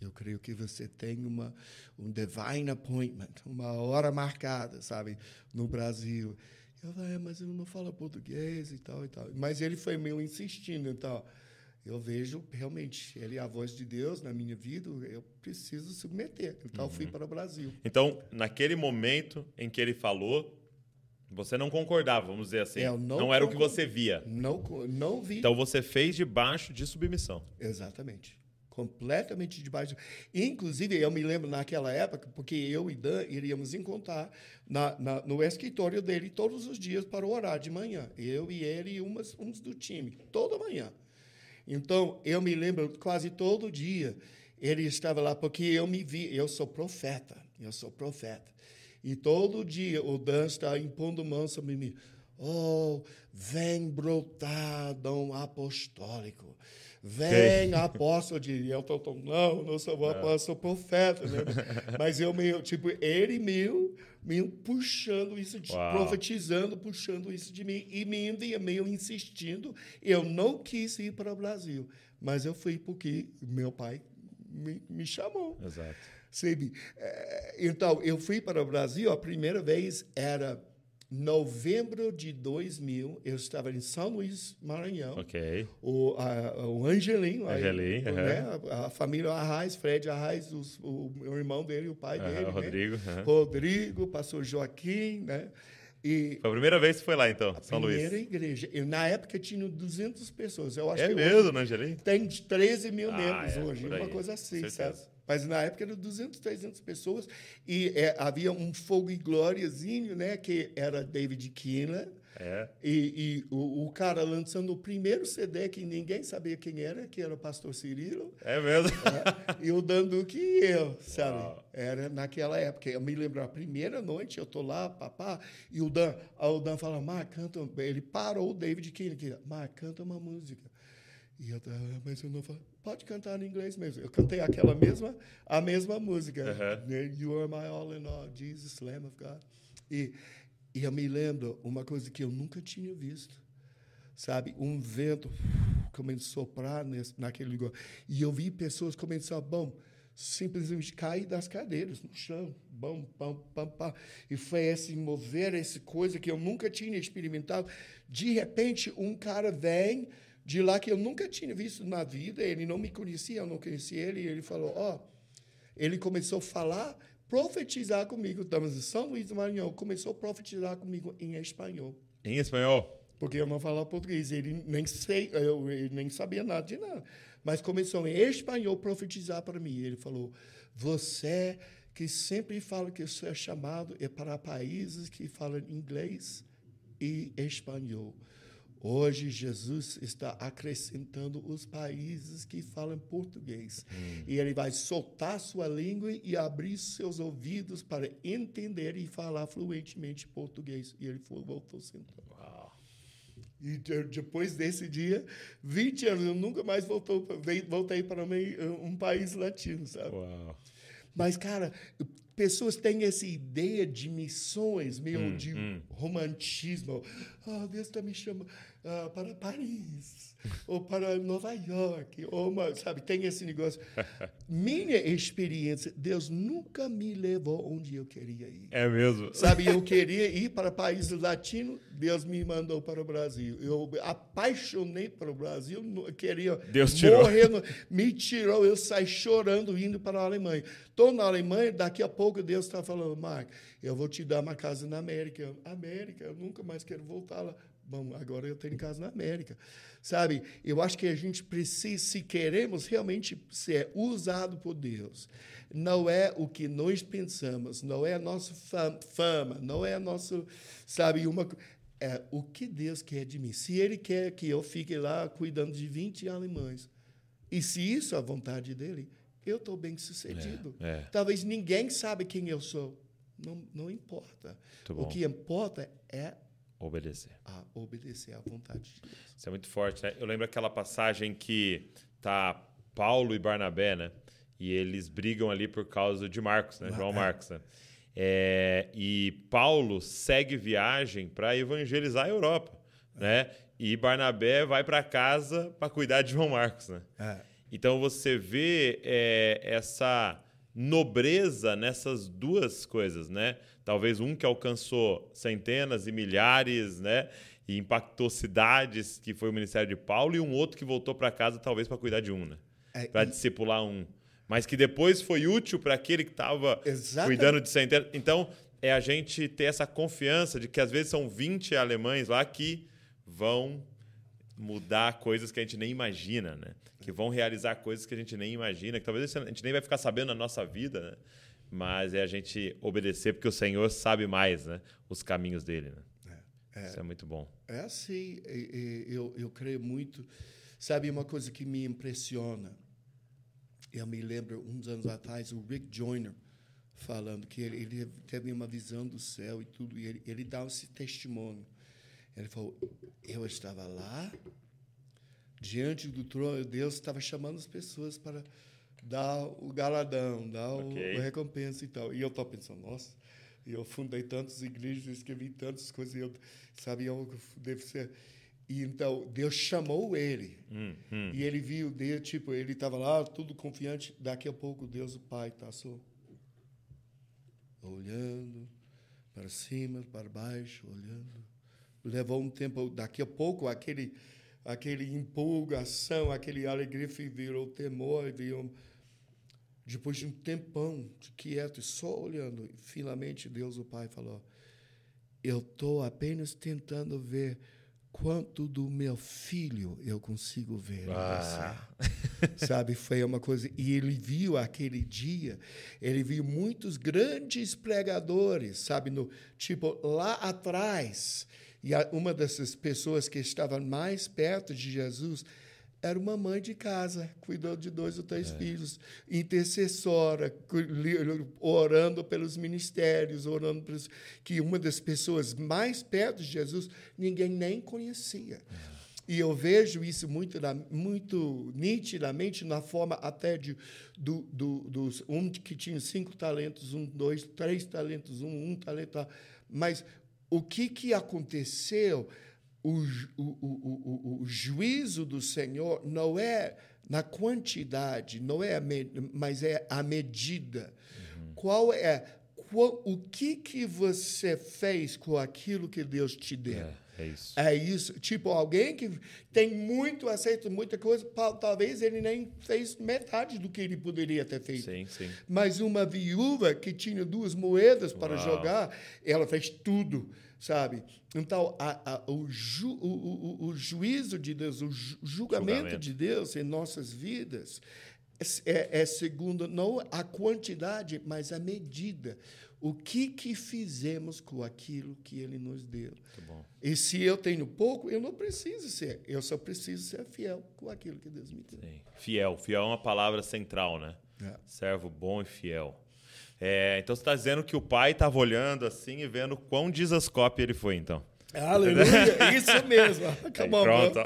eu creio que você tem uma um divine appointment, uma hora marcada, sabe, no Brasil. Eu falei, é, mas eu não falo português e tal e tal. Mas ele foi meio insistindo, então eu vejo realmente ele é a voz de Deus na minha vida, eu preciso submeter. Então eu fui para o Brasil. Então, naquele momento em que ele falou, você não concordava, vamos dizer assim. Eu não não era o que você via. Não não vi. Então você fez debaixo de submissão. Exatamente. Completamente debaixo. Inclusive, eu me lembro naquela época, porque eu e Dan iríamos encontrar na, na- no escritório dele todos os dias para orar de manhã. Eu e ele e umas, uns do time, toda manhã. Então, eu me lembro quase todo dia ele estava lá, porque eu me vi, eu sou profeta, eu sou profeta. E todo dia o Dan está impondo mão sobre mim. Oh, vem brotar dom apostólico. Vem apóstolo de. Eu estou, não, não sou apóstolo, sou profeta. Né? Mas eu meio, tipo, ele meio, meio puxando isso, de, profetizando, puxando isso de mim. E me envia, meio insistindo. Eu não quis ir para o Brasil, mas eu fui porque meu pai me, me chamou. Exato. Sabe? Eh, Então, eu fui para o Brasil, a primeira vez era novembro de 2000, eu estava em São Luís, Maranhão. Ok. O, a, o Angelim, aí, Angelim, né? a, a família Arraes, Fred Arraes, os, o, o irmão dele, o pai Aham, dele. o né? Rodrigo, aham. Rodrigo, pastor Joaquim, né? E Foi a primeira vez que foi lá, então, São Luís. primeira igreja. E, na época tinha 200 pessoas. Eu acho É que mesmo, né, Angelim? tem 13 mil Ah, membros é, hoje, uma coisa assim, certeza. Mas na época era 200, 300 pessoas e é, havia um fogo e glóriazinho, né? Que era David Keeler. É. E, e o, o cara lançando o primeiro CD que ninguém sabia quem era, que era o pastor Cirilo. É mesmo. né? e o Danduque e eu, sabe? Uau. Era naquela época. Eu me lembro, a primeira noite, eu tô lá, papá, e o Dan, o Dan fala, Mar, canta. Ele parou o David que, Mar, canta uma música. E eu, "Ah, mas eu não falo, pode cantar em inglês mesmo. Eu cantei aquela mesma, a mesma música. Aham. né? You are my all in all, Jesus, Lamb of God. E, e eu me lembro uma coisa que eu nunca tinha visto. Sabe, um vento começou a soprar nesse, naquele lugar. E eu vi pessoas começar, bom, simplesmente cair das cadeiras no chão. Bom. E foi esse mover, essa coisa que eu nunca tinha experimentado. De repente, um cara vem de lá que eu nunca tinha visto na vida. Ele não me conhecia, eu não conhecia ele. E ele falou, ó, ele começou a falar, profetizar comigo. Estamos em São Luís do Maranhão. Começou a profetizar comigo em espanhol. Em espanhol. Porque eu não falava português. Ele nem, sei, eu, ele nem sabia nada de nada. Mas começou em espanhol profetizar para mim. Ele falou: Você que sempre fala que o seu chamado é para países que falam inglês e espanhol. Hoje, Jesus está acrescentando os países que falam português. E ele vai soltar sua língua e abrir seus ouvidos para entender e falar fluentemente português. E ele foi, voltou sentado. E de- depois desse dia, 20 anos, eu nunca mais voltou, voltei para um, um país latino, sabe? Uau. Mas, cara, pessoas têm essa ideia de missões, meio Hum, de romantismo. Ah, Deus está me chamando ah, para Paris, ou para Nova York, ou uma, sabe, tem esse negócio. Minha experiência, Deus nunca me levou onde eu queria ir. É mesmo. Sabe, eu queria ir para países latinos, Deus me mandou para o Brasil. Eu apaixonei para o Brasil, queria Deus tirou. morrer, no- me tirou, eu saí chorando indo para a Alemanha. Estou na Alemanha, daqui a pouco Deus está falando, Mark, eu vou te dar uma casa na América. América, eu nunca mais quero voltar lá. Bom, agora eu tenho casa na América. Sabe, eu acho que a gente precisa, se queremos realmente ser usado por Deus, não é o que nós pensamos, não é a nossa fa- fama, não é a nossa, sabe, uma é o que Deus quer de mim. Se Ele quer que eu fique lá cuidando de 20 alemães, e se isso é a vontade dele, eu estou bem sucedido. É, é. Talvez ninguém sabe quem eu sou. Não, não importa. Muito O bom. que importa é Obedecer. a obedecer à vontade de Deus. Isso é muito forte, né? Eu lembro aquela passagem que tá Paulo e Barnabé, né? E eles brigam ali por causa de Marcos, né? João Marcos, né? É, e Paulo segue viagem para evangelizar a Europa, né? E Barnabé vai para casa para cuidar de João Marcos, né? É. Então você vê é, essa nobreza nessas duas coisas, né? Talvez um que alcançou centenas e milhares, né? E impactou cidades, que foi o ministério de Paulo, e um outro que voltou para casa talvez para cuidar de um, né? É, para e- discipular um. Mas que depois foi útil para aquele que estava cuidando de centenas. Então, é a gente ter essa confiança de que às vezes são 20 alemães lá que vão mudar coisas que a gente nem imagina, né? Que vão realizar coisas que a gente nem imagina, que talvez a gente nem vai ficar sabendo na nossa vida, né? Mas é a gente obedecer porque o Senhor sabe mais, né? Os caminhos dele, né? Isso é muito bom. É assim, eu, eu creio muito. Sabe uma coisa que me impressiona? Eu me lembro, uns anos atrás, o Rick Joyner falando que ele, ele teve uma visão do céu e tudo, e ele, ele dá esse testemunho. Ele falou: Eu estava lá, diante do trono de Deus, estava chamando as pessoas para dar o galadão, dar o- Ok. a recompensa e tal. E eu estava pensando: Nossa. Eu fundei tantas igrejas, escrevi tantas coisas, eu sabia o que deve ser. E então Deus chamou ele. Hum, hum. E ele viu, Deus, tipo, ele estava lá, tudo confiante. Daqui a pouco, Deus, o Pai, passou. Olhando para cima, para baixo, olhando. Levou um tempo, daqui a pouco, aquele, aquele empolgação, aquele alegria virou temor, virou. Depois de um tempão de quieto, só olhando, e finalmente Deus, o Pai, falou: Eu estou apenas tentando ver quanto do meu filho eu consigo ver. Ah. você." Sabe, foi uma coisa. E ele viu aquele dia, ele viu muitos grandes pregadores, sabe, no, tipo, lá atrás. E uma dessas pessoas que estavam mais perto de Jesus era uma mãe de casa, cuidou de dois ou três filhos, intercessora, orando pelos ministérios, orando pelos. que uma das pessoas mais perto de Jesus ninguém nem conhecia. E eu vejo isso muito, muito nitidamente na forma até de do, do, dos um que tinha cinco talentos, um, dois, três talentos, um, um talento. tal. Mas o que, que aconteceu? O, o, o, o, juízo do Senhor não é na quantidade, não é me- mas é a medida. Qual é qual, o que que você fez com aquilo que Deus te deu? É, é isso. É isso. Tipo, alguém que tem muito aceito, muita coisa, talvez ele nem fez metade do que ele poderia ter feito. Sim, sim. Mas uma viúva que tinha duas moedas para Uau. jogar, ela fez tudo, sabe? Então, a- a- o, ju- o- o- o- o juízo de Deus, o ju- julgamento, Julgamento. de Deus em nossas vidas é, é segundo não a quantidade, mas a medida. O que que fizemos com aquilo que Ele nos deu? E se eu tenho pouco, eu não preciso ser. Eu só preciso ser fiel com aquilo que Deus me deu. Sim. Fiel. Fiel é uma palavra central, né? É. Servo bom e fiel. É, então você está dizendo que o pai estava olhando assim e vendo quão desascope ele foi, então. Aleluia! Isso mesmo. On, bro. pronto.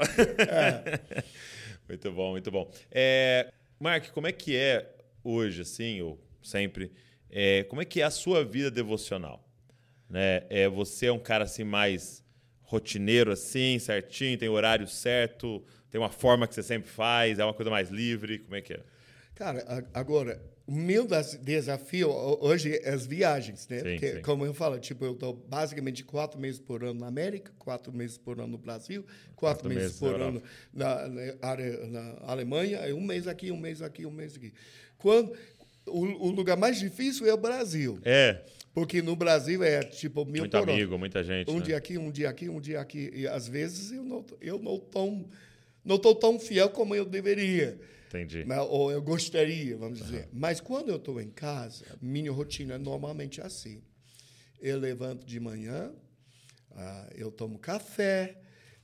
muito bom, muito bom. É, Mark, como é que é hoje, assim, ou sempre, é, como é que é a sua vida devocional? Né? É, você é um cara assim mais rotineiro, assim, certinho, tem horário certo, tem uma forma que você sempre faz, é uma coisa mais livre, como é que é? Cara, agora, o meu desafio ho- hoje é as viagens, né? Sim, Porque, sim. como eu falo, tipo, eu estou basicamente quatro meses por ano na América, quatro meses por ano no Brasil, quatro, Quatro meses, meses por na ano na, na, na Alemanha, um mês aqui, um mês aqui, um mês aqui. Quando, o, o lugar mais difícil é o Brasil. É, Porque no Brasil é tipo mil muito por amigo, muita gente. Um né? dia aqui, um dia aqui, um dia aqui. E às vezes eu não eu não tão não estou tão fiel como eu deveria. Entendi. Ou eu gostaria, vamos dizer. Mas quando eu estou em casa, minha rotina é normalmente assim. Eu levanto de manhã, ah, eu tomo café,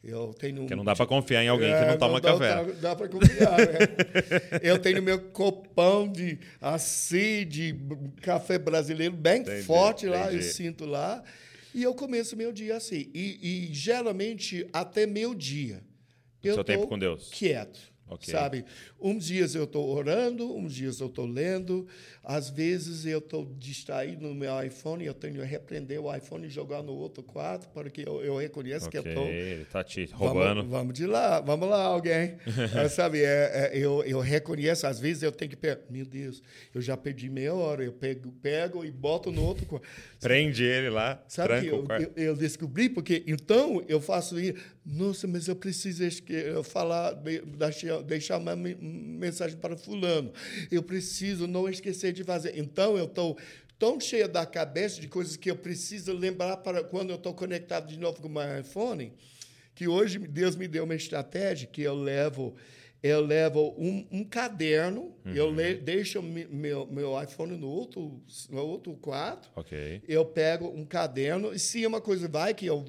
eu tenho Porque não dá para confiar em alguém que é, não toma café. Dá, dá para confiar. né? eu tenho meu copão de assim, de café brasileiro bem Entendi, forte lá, eu entendi. sinto lá. E eu começo meu dia assim. E, e geralmente até meu dia. Eu Seu tempo com Deus. Quieto. Ok. Sabe? Uns dias eu estou orando, uns dias eu estou lendo, às vezes eu estou distraído no meu iPhone, eu tenho que repreender o iPhone e jogar no outro quarto, porque eu, eu reconheço que eu estou. ele tá te roubando. Vamos, vamos de lá, vamos lá, alguém. É, sabe, é, é, eu, eu reconheço, às vezes eu tenho que pegar. Meu Deus, eu já perdi meia hora. Eu pego, pego e boto no outro quarto. Prende ele lá, Sabe tranca que o eu, quarto. eu, eu descobri, porque então eu faço isso. Nossa, mas eu preciso falar, de- deixar, deixar uma me- mensagem para fulano. Eu preciso não esquecer de fazer. Então eu estou tão cheio da cabeça de coisas que eu preciso lembrar para quando eu estou conectado de novo com o meu iPhone, que hoje Deus me deu uma estratégia que eu levo eu levo um, um caderno, eu le, deixo meu, meu iPhone no outro, no outro quarto, Ok. eu pego um caderno e se uma coisa vai que eu,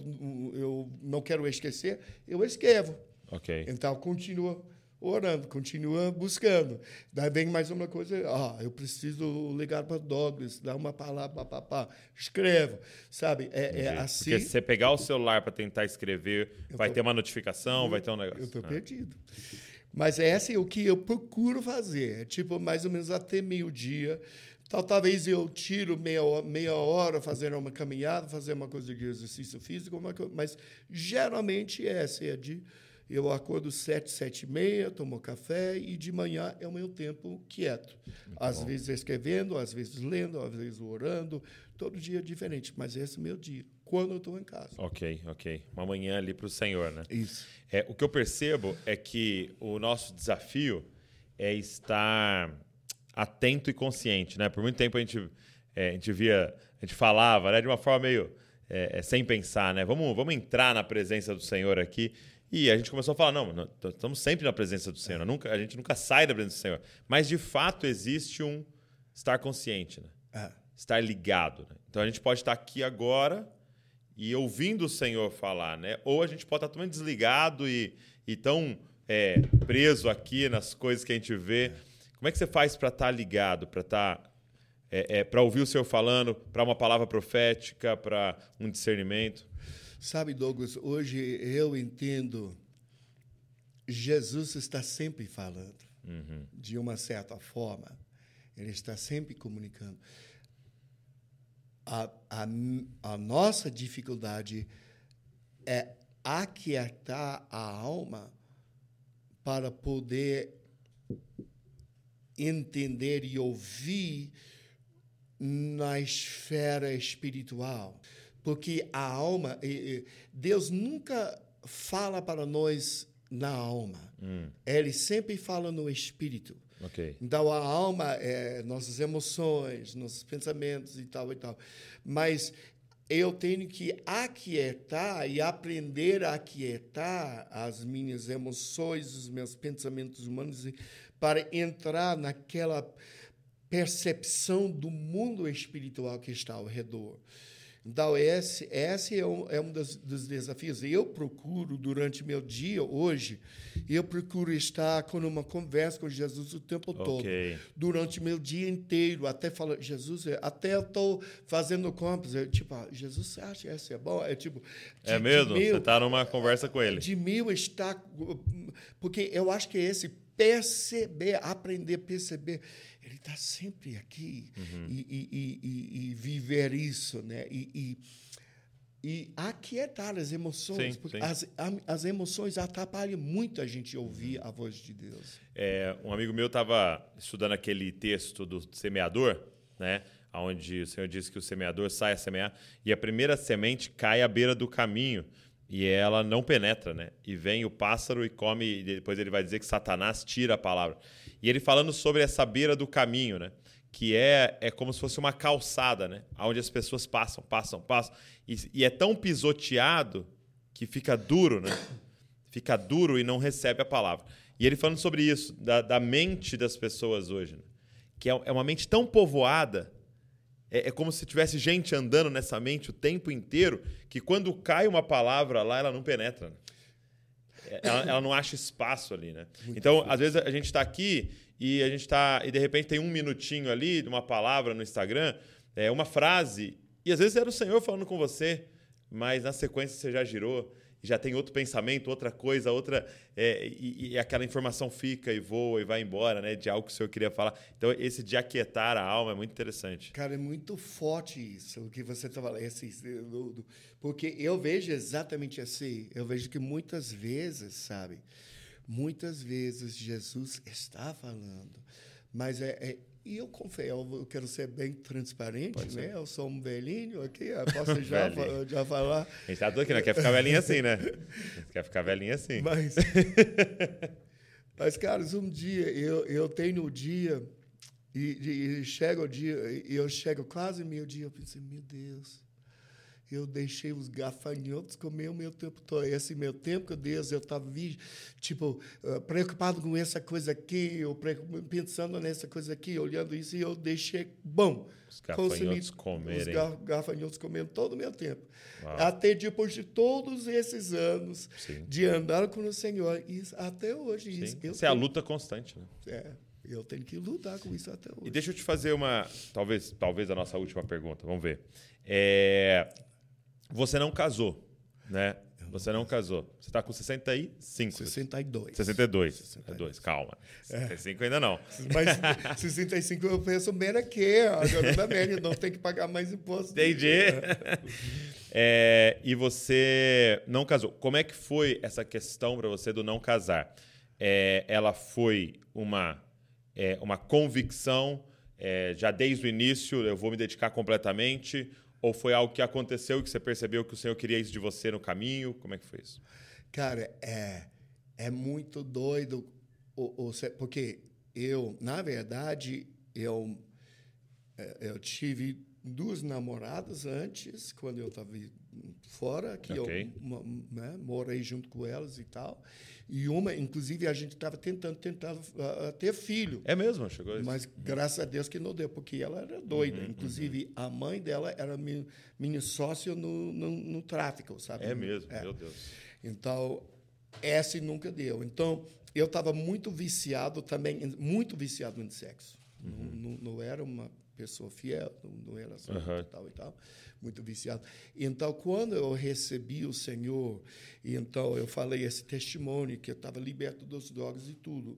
eu não quero esquecer, eu escrevo. Ok. Então, continua orando, continua buscando. Daí vem mais uma coisa, ah, eu preciso ligar para Douglas, dar uma palavra, pá, pá, pá. escrevo, sabe? É, é assim. Porque se você pegar o celular para tentar escrever, vai tô- ter uma notificação, vai ter um negócio. Eu estou Ah. perdido. Mas esse é o que eu procuro fazer. É tipo, mais ou menos até meio-dia. Tal, talvez eu tiro meia, ho- meia hora fazendo uma caminhada, fazer uma coisa de exercício físico, coisa, mas geralmente essa é de eu acordo sete, sete e meia, tomo café e de manhã é o meu tempo quieto. às vezes escrevendo, às vezes lendo, às vezes orando, todo dia é diferente, mas esse é o meu dia, quando eu estou em casa. Ok, ok. Uma manhã ali para o Senhor, né? Isso. É, o que eu percebo é que o nosso desafio é estar atento e consciente, né? Por muito tempo a gente, é, a gente via, a gente falava, né, de uma forma meio é, é, sem pensar, né? Vamos, vamos entrar na presença do Senhor aqui. E a gente começou a falar, não, estamos sempre na presença do Senhor, nunca, a gente nunca sai da presença do Senhor. Mas de fato existe um estar consciente, né? Ah. estar ligado. Né? Então a gente pode estar aqui agora e ouvindo o Senhor falar, né? Ou a gente pode estar totalmente desligado e, e tão é, preso aqui nas coisas que a gente vê. Como é que você faz para estar ligado, para estar é, para ouvir o Senhor falando, para uma palavra profética, para um discernimento? Sabe, Douglas, hoje eu entendo Jesus está sempre falando, de uma certa forma. Ele está sempre comunicando. A, a, a nossa dificuldade é aquietar a alma para poder entender e ouvir na esfera espiritual. Porque a alma, Deus nunca fala para nós na alma. Ele sempre fala no espírito. Ok. Então, a alma é nossas emoções, nossos pensamentos e tal e tal. Mas eu tenho que aquietar e aprender a aquietar as minhas emoções, os meus pensamentos humanos, para entrar naquela percepção do mundo espiritual que está ao redor. Então, esse, esse é um, é um dos, dos desafios. Eu procuro, durante meu dia, hoje, eu procuro estar com uma conversa com Jesus o tempo todo. Durante meu dia inteiro, até falar, Jesus, é- até eu estou fazendo compras, eu, tipo, ah, Jesus, você acha que é bom? É tipo... de- É de mesmo? meu- Você está numa conversa com ele. de mil está. Porque eu acho que é esse perceber, aprender a perceber, ele está sempre aqui e, e- e- e- e viver isso, né? E, e, aquietar as emoções, Sim, porque sim. As, as emoções atrapalham muito a gente ouvir a voz de Deus. É, um amigo meu estava estudando aquele texto do semeador, né? Onde o Senhor diz que o semeador sai a semear e a primeira semente cai à beira do caminho e ela não penetra, né? E vem o pássaro e come, e depois ele vai dizer que Satanás tira a palavra. E ele falando sobre essa beira do caminho, né? Que é, é como se fosse uma calçada, né? Onde as pessoas passam, passam, passam. E, e é tão pisoteado que fica duro, né? fica duro e não recebe a palavra. E ele falando sobre isso, da, da mente das pessoas hoje, né? que é, é uma mente tão povoada, é, é como se tivesse gente andando nessa mente o tempo inteiro, que quando cai uma palavra lá, ela não penetra. É, Ela, ela não acha espaço ali, né? então, às vezes a gente está aqui e a gente está e de repente tem um minutinho ali de uma palavra no Instagram, é uma frase e às vezes era o Senhor falando com você, mas na sequência você já girou já tem outro pensamento, outra coisa, outra. É, e, e, aquela informação fica e voa e vai embora, né? De algo que o senhor queria falar. Então, esse de aquietar a alma é muito interessante. Cara, é muito forte isso, o que você está falando. Porque eu vejo exatamente assim. Eu vejo que muitas vezes, sabe? Muitas vezes Jesus está falando, mas é, é e eu confesso, eu quero ser bem transparente, né? Eu sou um velhinho aqui, posso já, já falar. A gente tá tudo aqui, né? Quer ficar velhinho assim, né? Quer ficar velhinho assim. Mas, mas caras, um dia, eu, eu tenho o dia, e, e chega o dia, e eu chego quase meio dia, eu pensei, meu Deus, eu deixei os gafanhotos comer o meu tempo todo. Esse meu tempo que Deus eu estava tipo uh, preocupado com essa coisa aqui, eu pensando nessa coisa aqui, olhando isso e eu deixei bom. Os gafanhotos comerem. Os gafanhotos comendo todo o meu tempo. Uau. Até depois de todos esses anos Sim. de andar com o Senhor, isso, até hoje. Sim. Isso, isso é a luta constante, né? É. Eu tenho que lutar com isso até hoje. E deixa eu te fazer uma, talvez, talvez a nossa última pergunta. Vamos ver. É, você não casou, né? Você não casou. Você está com 65. 62. 62. 62, calma. 65 é. ainda não. Mas 65 eu penso menos que agora também não tem que pagar mais imposto. Entendi. É, e você não casou. Como é que foi essa questão para você do não casar? É, ela foi uma, é, uma convicção é, já desde o início, eu vou me dedicar completamente, ou foi algo que aconteceu que você percebeu que o Senhor queria isso de você no caminho? Como é que foi isso? Cara, é, é muito doido, o, o, porque eu, na verdade, eu, é, eu tive duas namoradas antes, quando eu estava fora, que okay. eu né, morei junto com elas e tal. E uma, inclusive, a gente estava tentando, tentando uh, ter filho. É mesmo? Chegou isso? Mas graças a Deus que não deu, porque ela era doida. Uhum, inclusive, uhum. a mãe dela era minha, minha sócia no, no, no, tráfico, sabe? É mesmo, é. meu Deus. Então, essa nunca deu. Então, eu estava muito viciado também, muito viciado em sexo. Uhum. Não, não, não era uma pessoa fiel no relacionamento uhum. e tal e tal, muito viciado. Então, quando eu recebi o Senhor, e então eu falei esse testemunho que eu estava liberto dos drogas e tudo,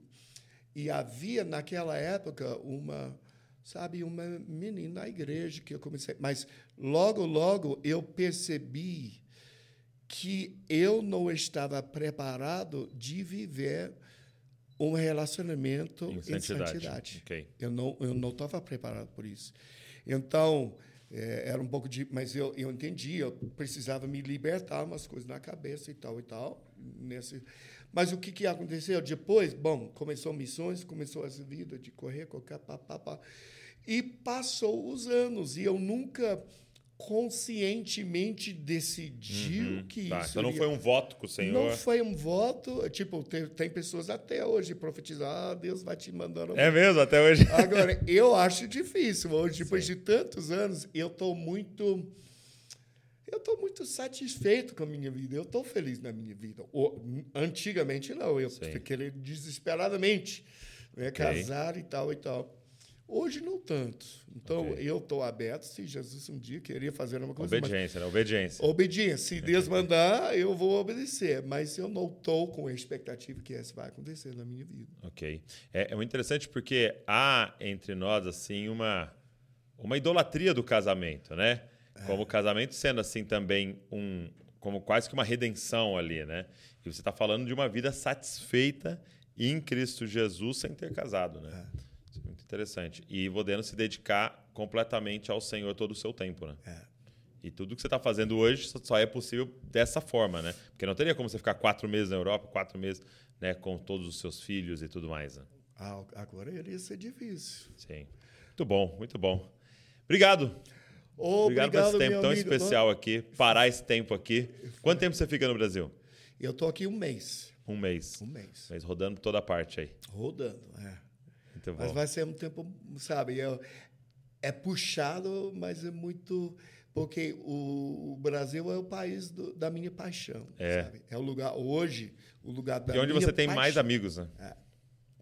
e havia naquela época uma, sabe, uma menina na igreja que eu comecei, mas logo logo eu percebi que eu não estava preparado de viver um relacionamento em santidade. Em santidade. Okay. Eu não eu não estava preparado por isso. Então é, era um pouco de, mas eu, eu entendi, eu precisava me libertar umas coisas na cabeça e tal e tal. Nesse, mas o que, que aconteceu depois? Bom, começou missões, começou essa vida de correr, qualquer papapá. E passou os anos e eu nunca conscientemente decidiu uhum, que tá. isso. Então não foi um voto com o Senhor. Não foi um voto. Tipo, tem, tem pessoas até hoje profetizando, ah, Deus vai te mandando. É mesmo, até hoje. Agora, eu acho difícil. Hoje, depois Sim. de tantos anos, eu estou muito. Eu estou muito satisfeito com a minha vida. Eu estou feliz na minha vida. antigamente, não. Eu fiquei desesperadamente né, okay. casar e tal e tal. Hoje não tanto. Então, okay. eu estou aberto se Jesus um dia queria fazer uma coisa. Obediência, né? Obediência. Obediência. Se Deus mandar, eu vou obedecer. Mas eu não estou com a expectativa que isso vai acontecer na minha vida. Ok. É, é muito interessante porque há entre nós, assim, uma, uma idolatria do casamento, né? É. Como o casamento sendo, assim, também um... Como quase que uma redenção ali, né? E você está falando de uma vida satisfeita em Cristo Jesus sem ter casado, né? É. Muito interessante. E podendo se dedicar completamente ao Senhor todo o seu tempo, né? É. E tudo que você está fazendo hoje só é possível dessa forma, né? Porque não teria como você ficar quatro meses na Europa, quatro meses né, com todos os seus filhos e tudo mais. Né? Ah, agora iria ser difícil. Sim. Muito bom, muito bom. Obrigado. Oh, obrigado, obrigado por esse tempo tão amigo. especial aqui, parar esse tempo aqui. Quanto tempo você fica no Brasil? Eu estou aqui um mês. Um mês. Um mês. Mês rodando toda a parte aí. Rodando, é. Muito mas vai ser um tempo, sabe? É, é puxado, mas é muito. Porque o, o Brasil é o país do, da minha paixão. É. Sabe? É o lugar, hoje, o lugar da E onde você tem paixão. mais amigos, né? É.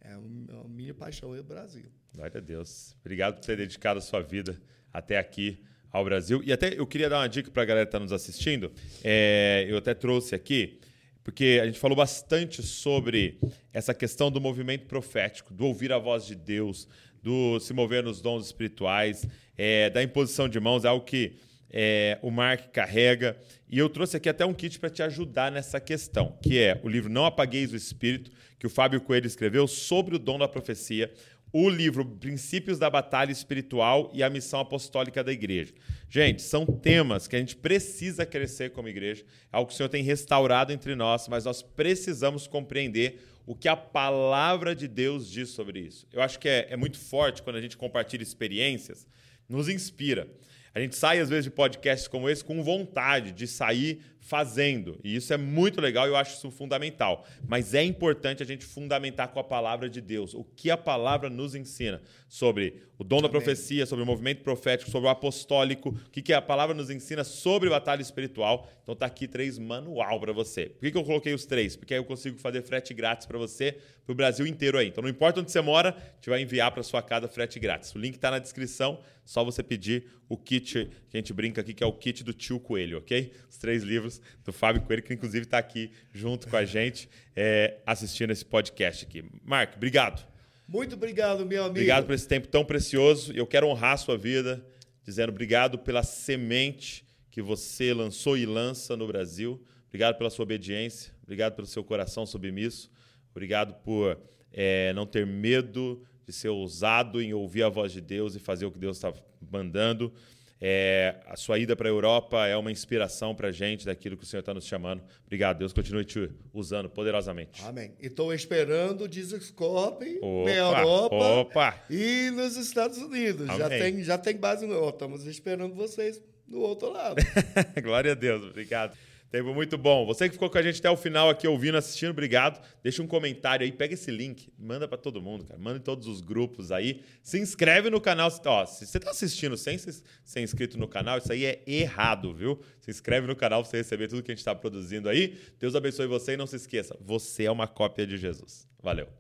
É a minha paixão é o Brasil. Glória a Deus. Obrigado por ter dedicado a sua vida até aqui ao Brasil. E até eu queria dar uma dica para a galera que está nos assistindo. É, eu até trouxe aqui, porque a gente falou bastante sobre essa questão do movimento profético, do ouvir a voz de Deus, do se mover nos dons espirituais, é, da imposição de mãos, é algo que é, o Mark carrega. E eu trouxe aqui até um kit para te ajudar nessa questão, que é o livro Não Apagueis o Espírito, que o Fábio Coelho escreveu sobre o dom da profecia, o livro Princípios da Batalha Espiritual e a Missão Apostólica da Igreja. Gente, são temas que a gente precisa crescer como igreja, é algo que o Senhor tem restaurado entre nós, mas nós precisamos compreender o que a palavra de Deus diz sobre isso. Eu acho que é, é muito forte quando a gente compartilha experiências, nos inspira. A gente sai, às vezes, de podcasts como esse com vontade de sair fazendo. E isso é muito legal e eu acho isso fundamental. Mas é importante a gente fundamentar com a palavra de Deus. O que a palavra nos ensina sobre o dom da profecia, sobre o movimento profético, sobre o apostólico, o que, que a palavra nos ensina sobre batalha espiritual. Então tá aqui três manual para você. Por que, que eu coloquei os três? Porque aí eu consigo fazer frete grátis para você, para o Brasil inteiro aí. Então não importa onde você mora, a gente vai enviar para sua casa frete grátis. O link está na descrição, só você pedir o kit que a gente brinca aqui, que é o kit do tio Coelho, ok? Os três livros do Fábio Coelho, que inclusive está aqui junto com a gente, é, assistindo esse podcast aqui. Marco, obrigado. Muito obrigado, meu amigo. Obrigado por esse tempo tão precioso. Eu quero honrar a sua vida, dizendo obrigado pela semente que você lançou e lança no Brasil. Obrigado pela sua obediência. Obrigado pelo seu coração submisso. Obrigado por é, não ter medo de ser ousado em ouvir a voz de Deus e fazer o que Deus está mandando. É, a sua ida para a Europa é uma inspiração para a gente daquilo que o Senhor está nos chamando. Obrigado. Deus continue te usando poderosamente. Amém. Estou esperando o Dizescope na Europa opa. e nos Estados Unidos. Já tem, já tem base no. Estamos esperando vocês do outro lado. Glória a Deus. Obrigado. Tempo muito bom. Você que ficou com a gente até o final aqui ouvindo, assistindo, obrigado. Deixa um comentário aí, pega esse link, manda para todo mundo, cara. Manda em todos os grupos aí. Se inscreve no canal. Ó, se você tá assistindo sem ser inscrito no canal, isso aí é errado, viu? Se inscreve no canal para você receber tudo que a gente está produzindo aí. Deus abençoe você e não se esqueça, você é uma cópia de Jesus. Valeu.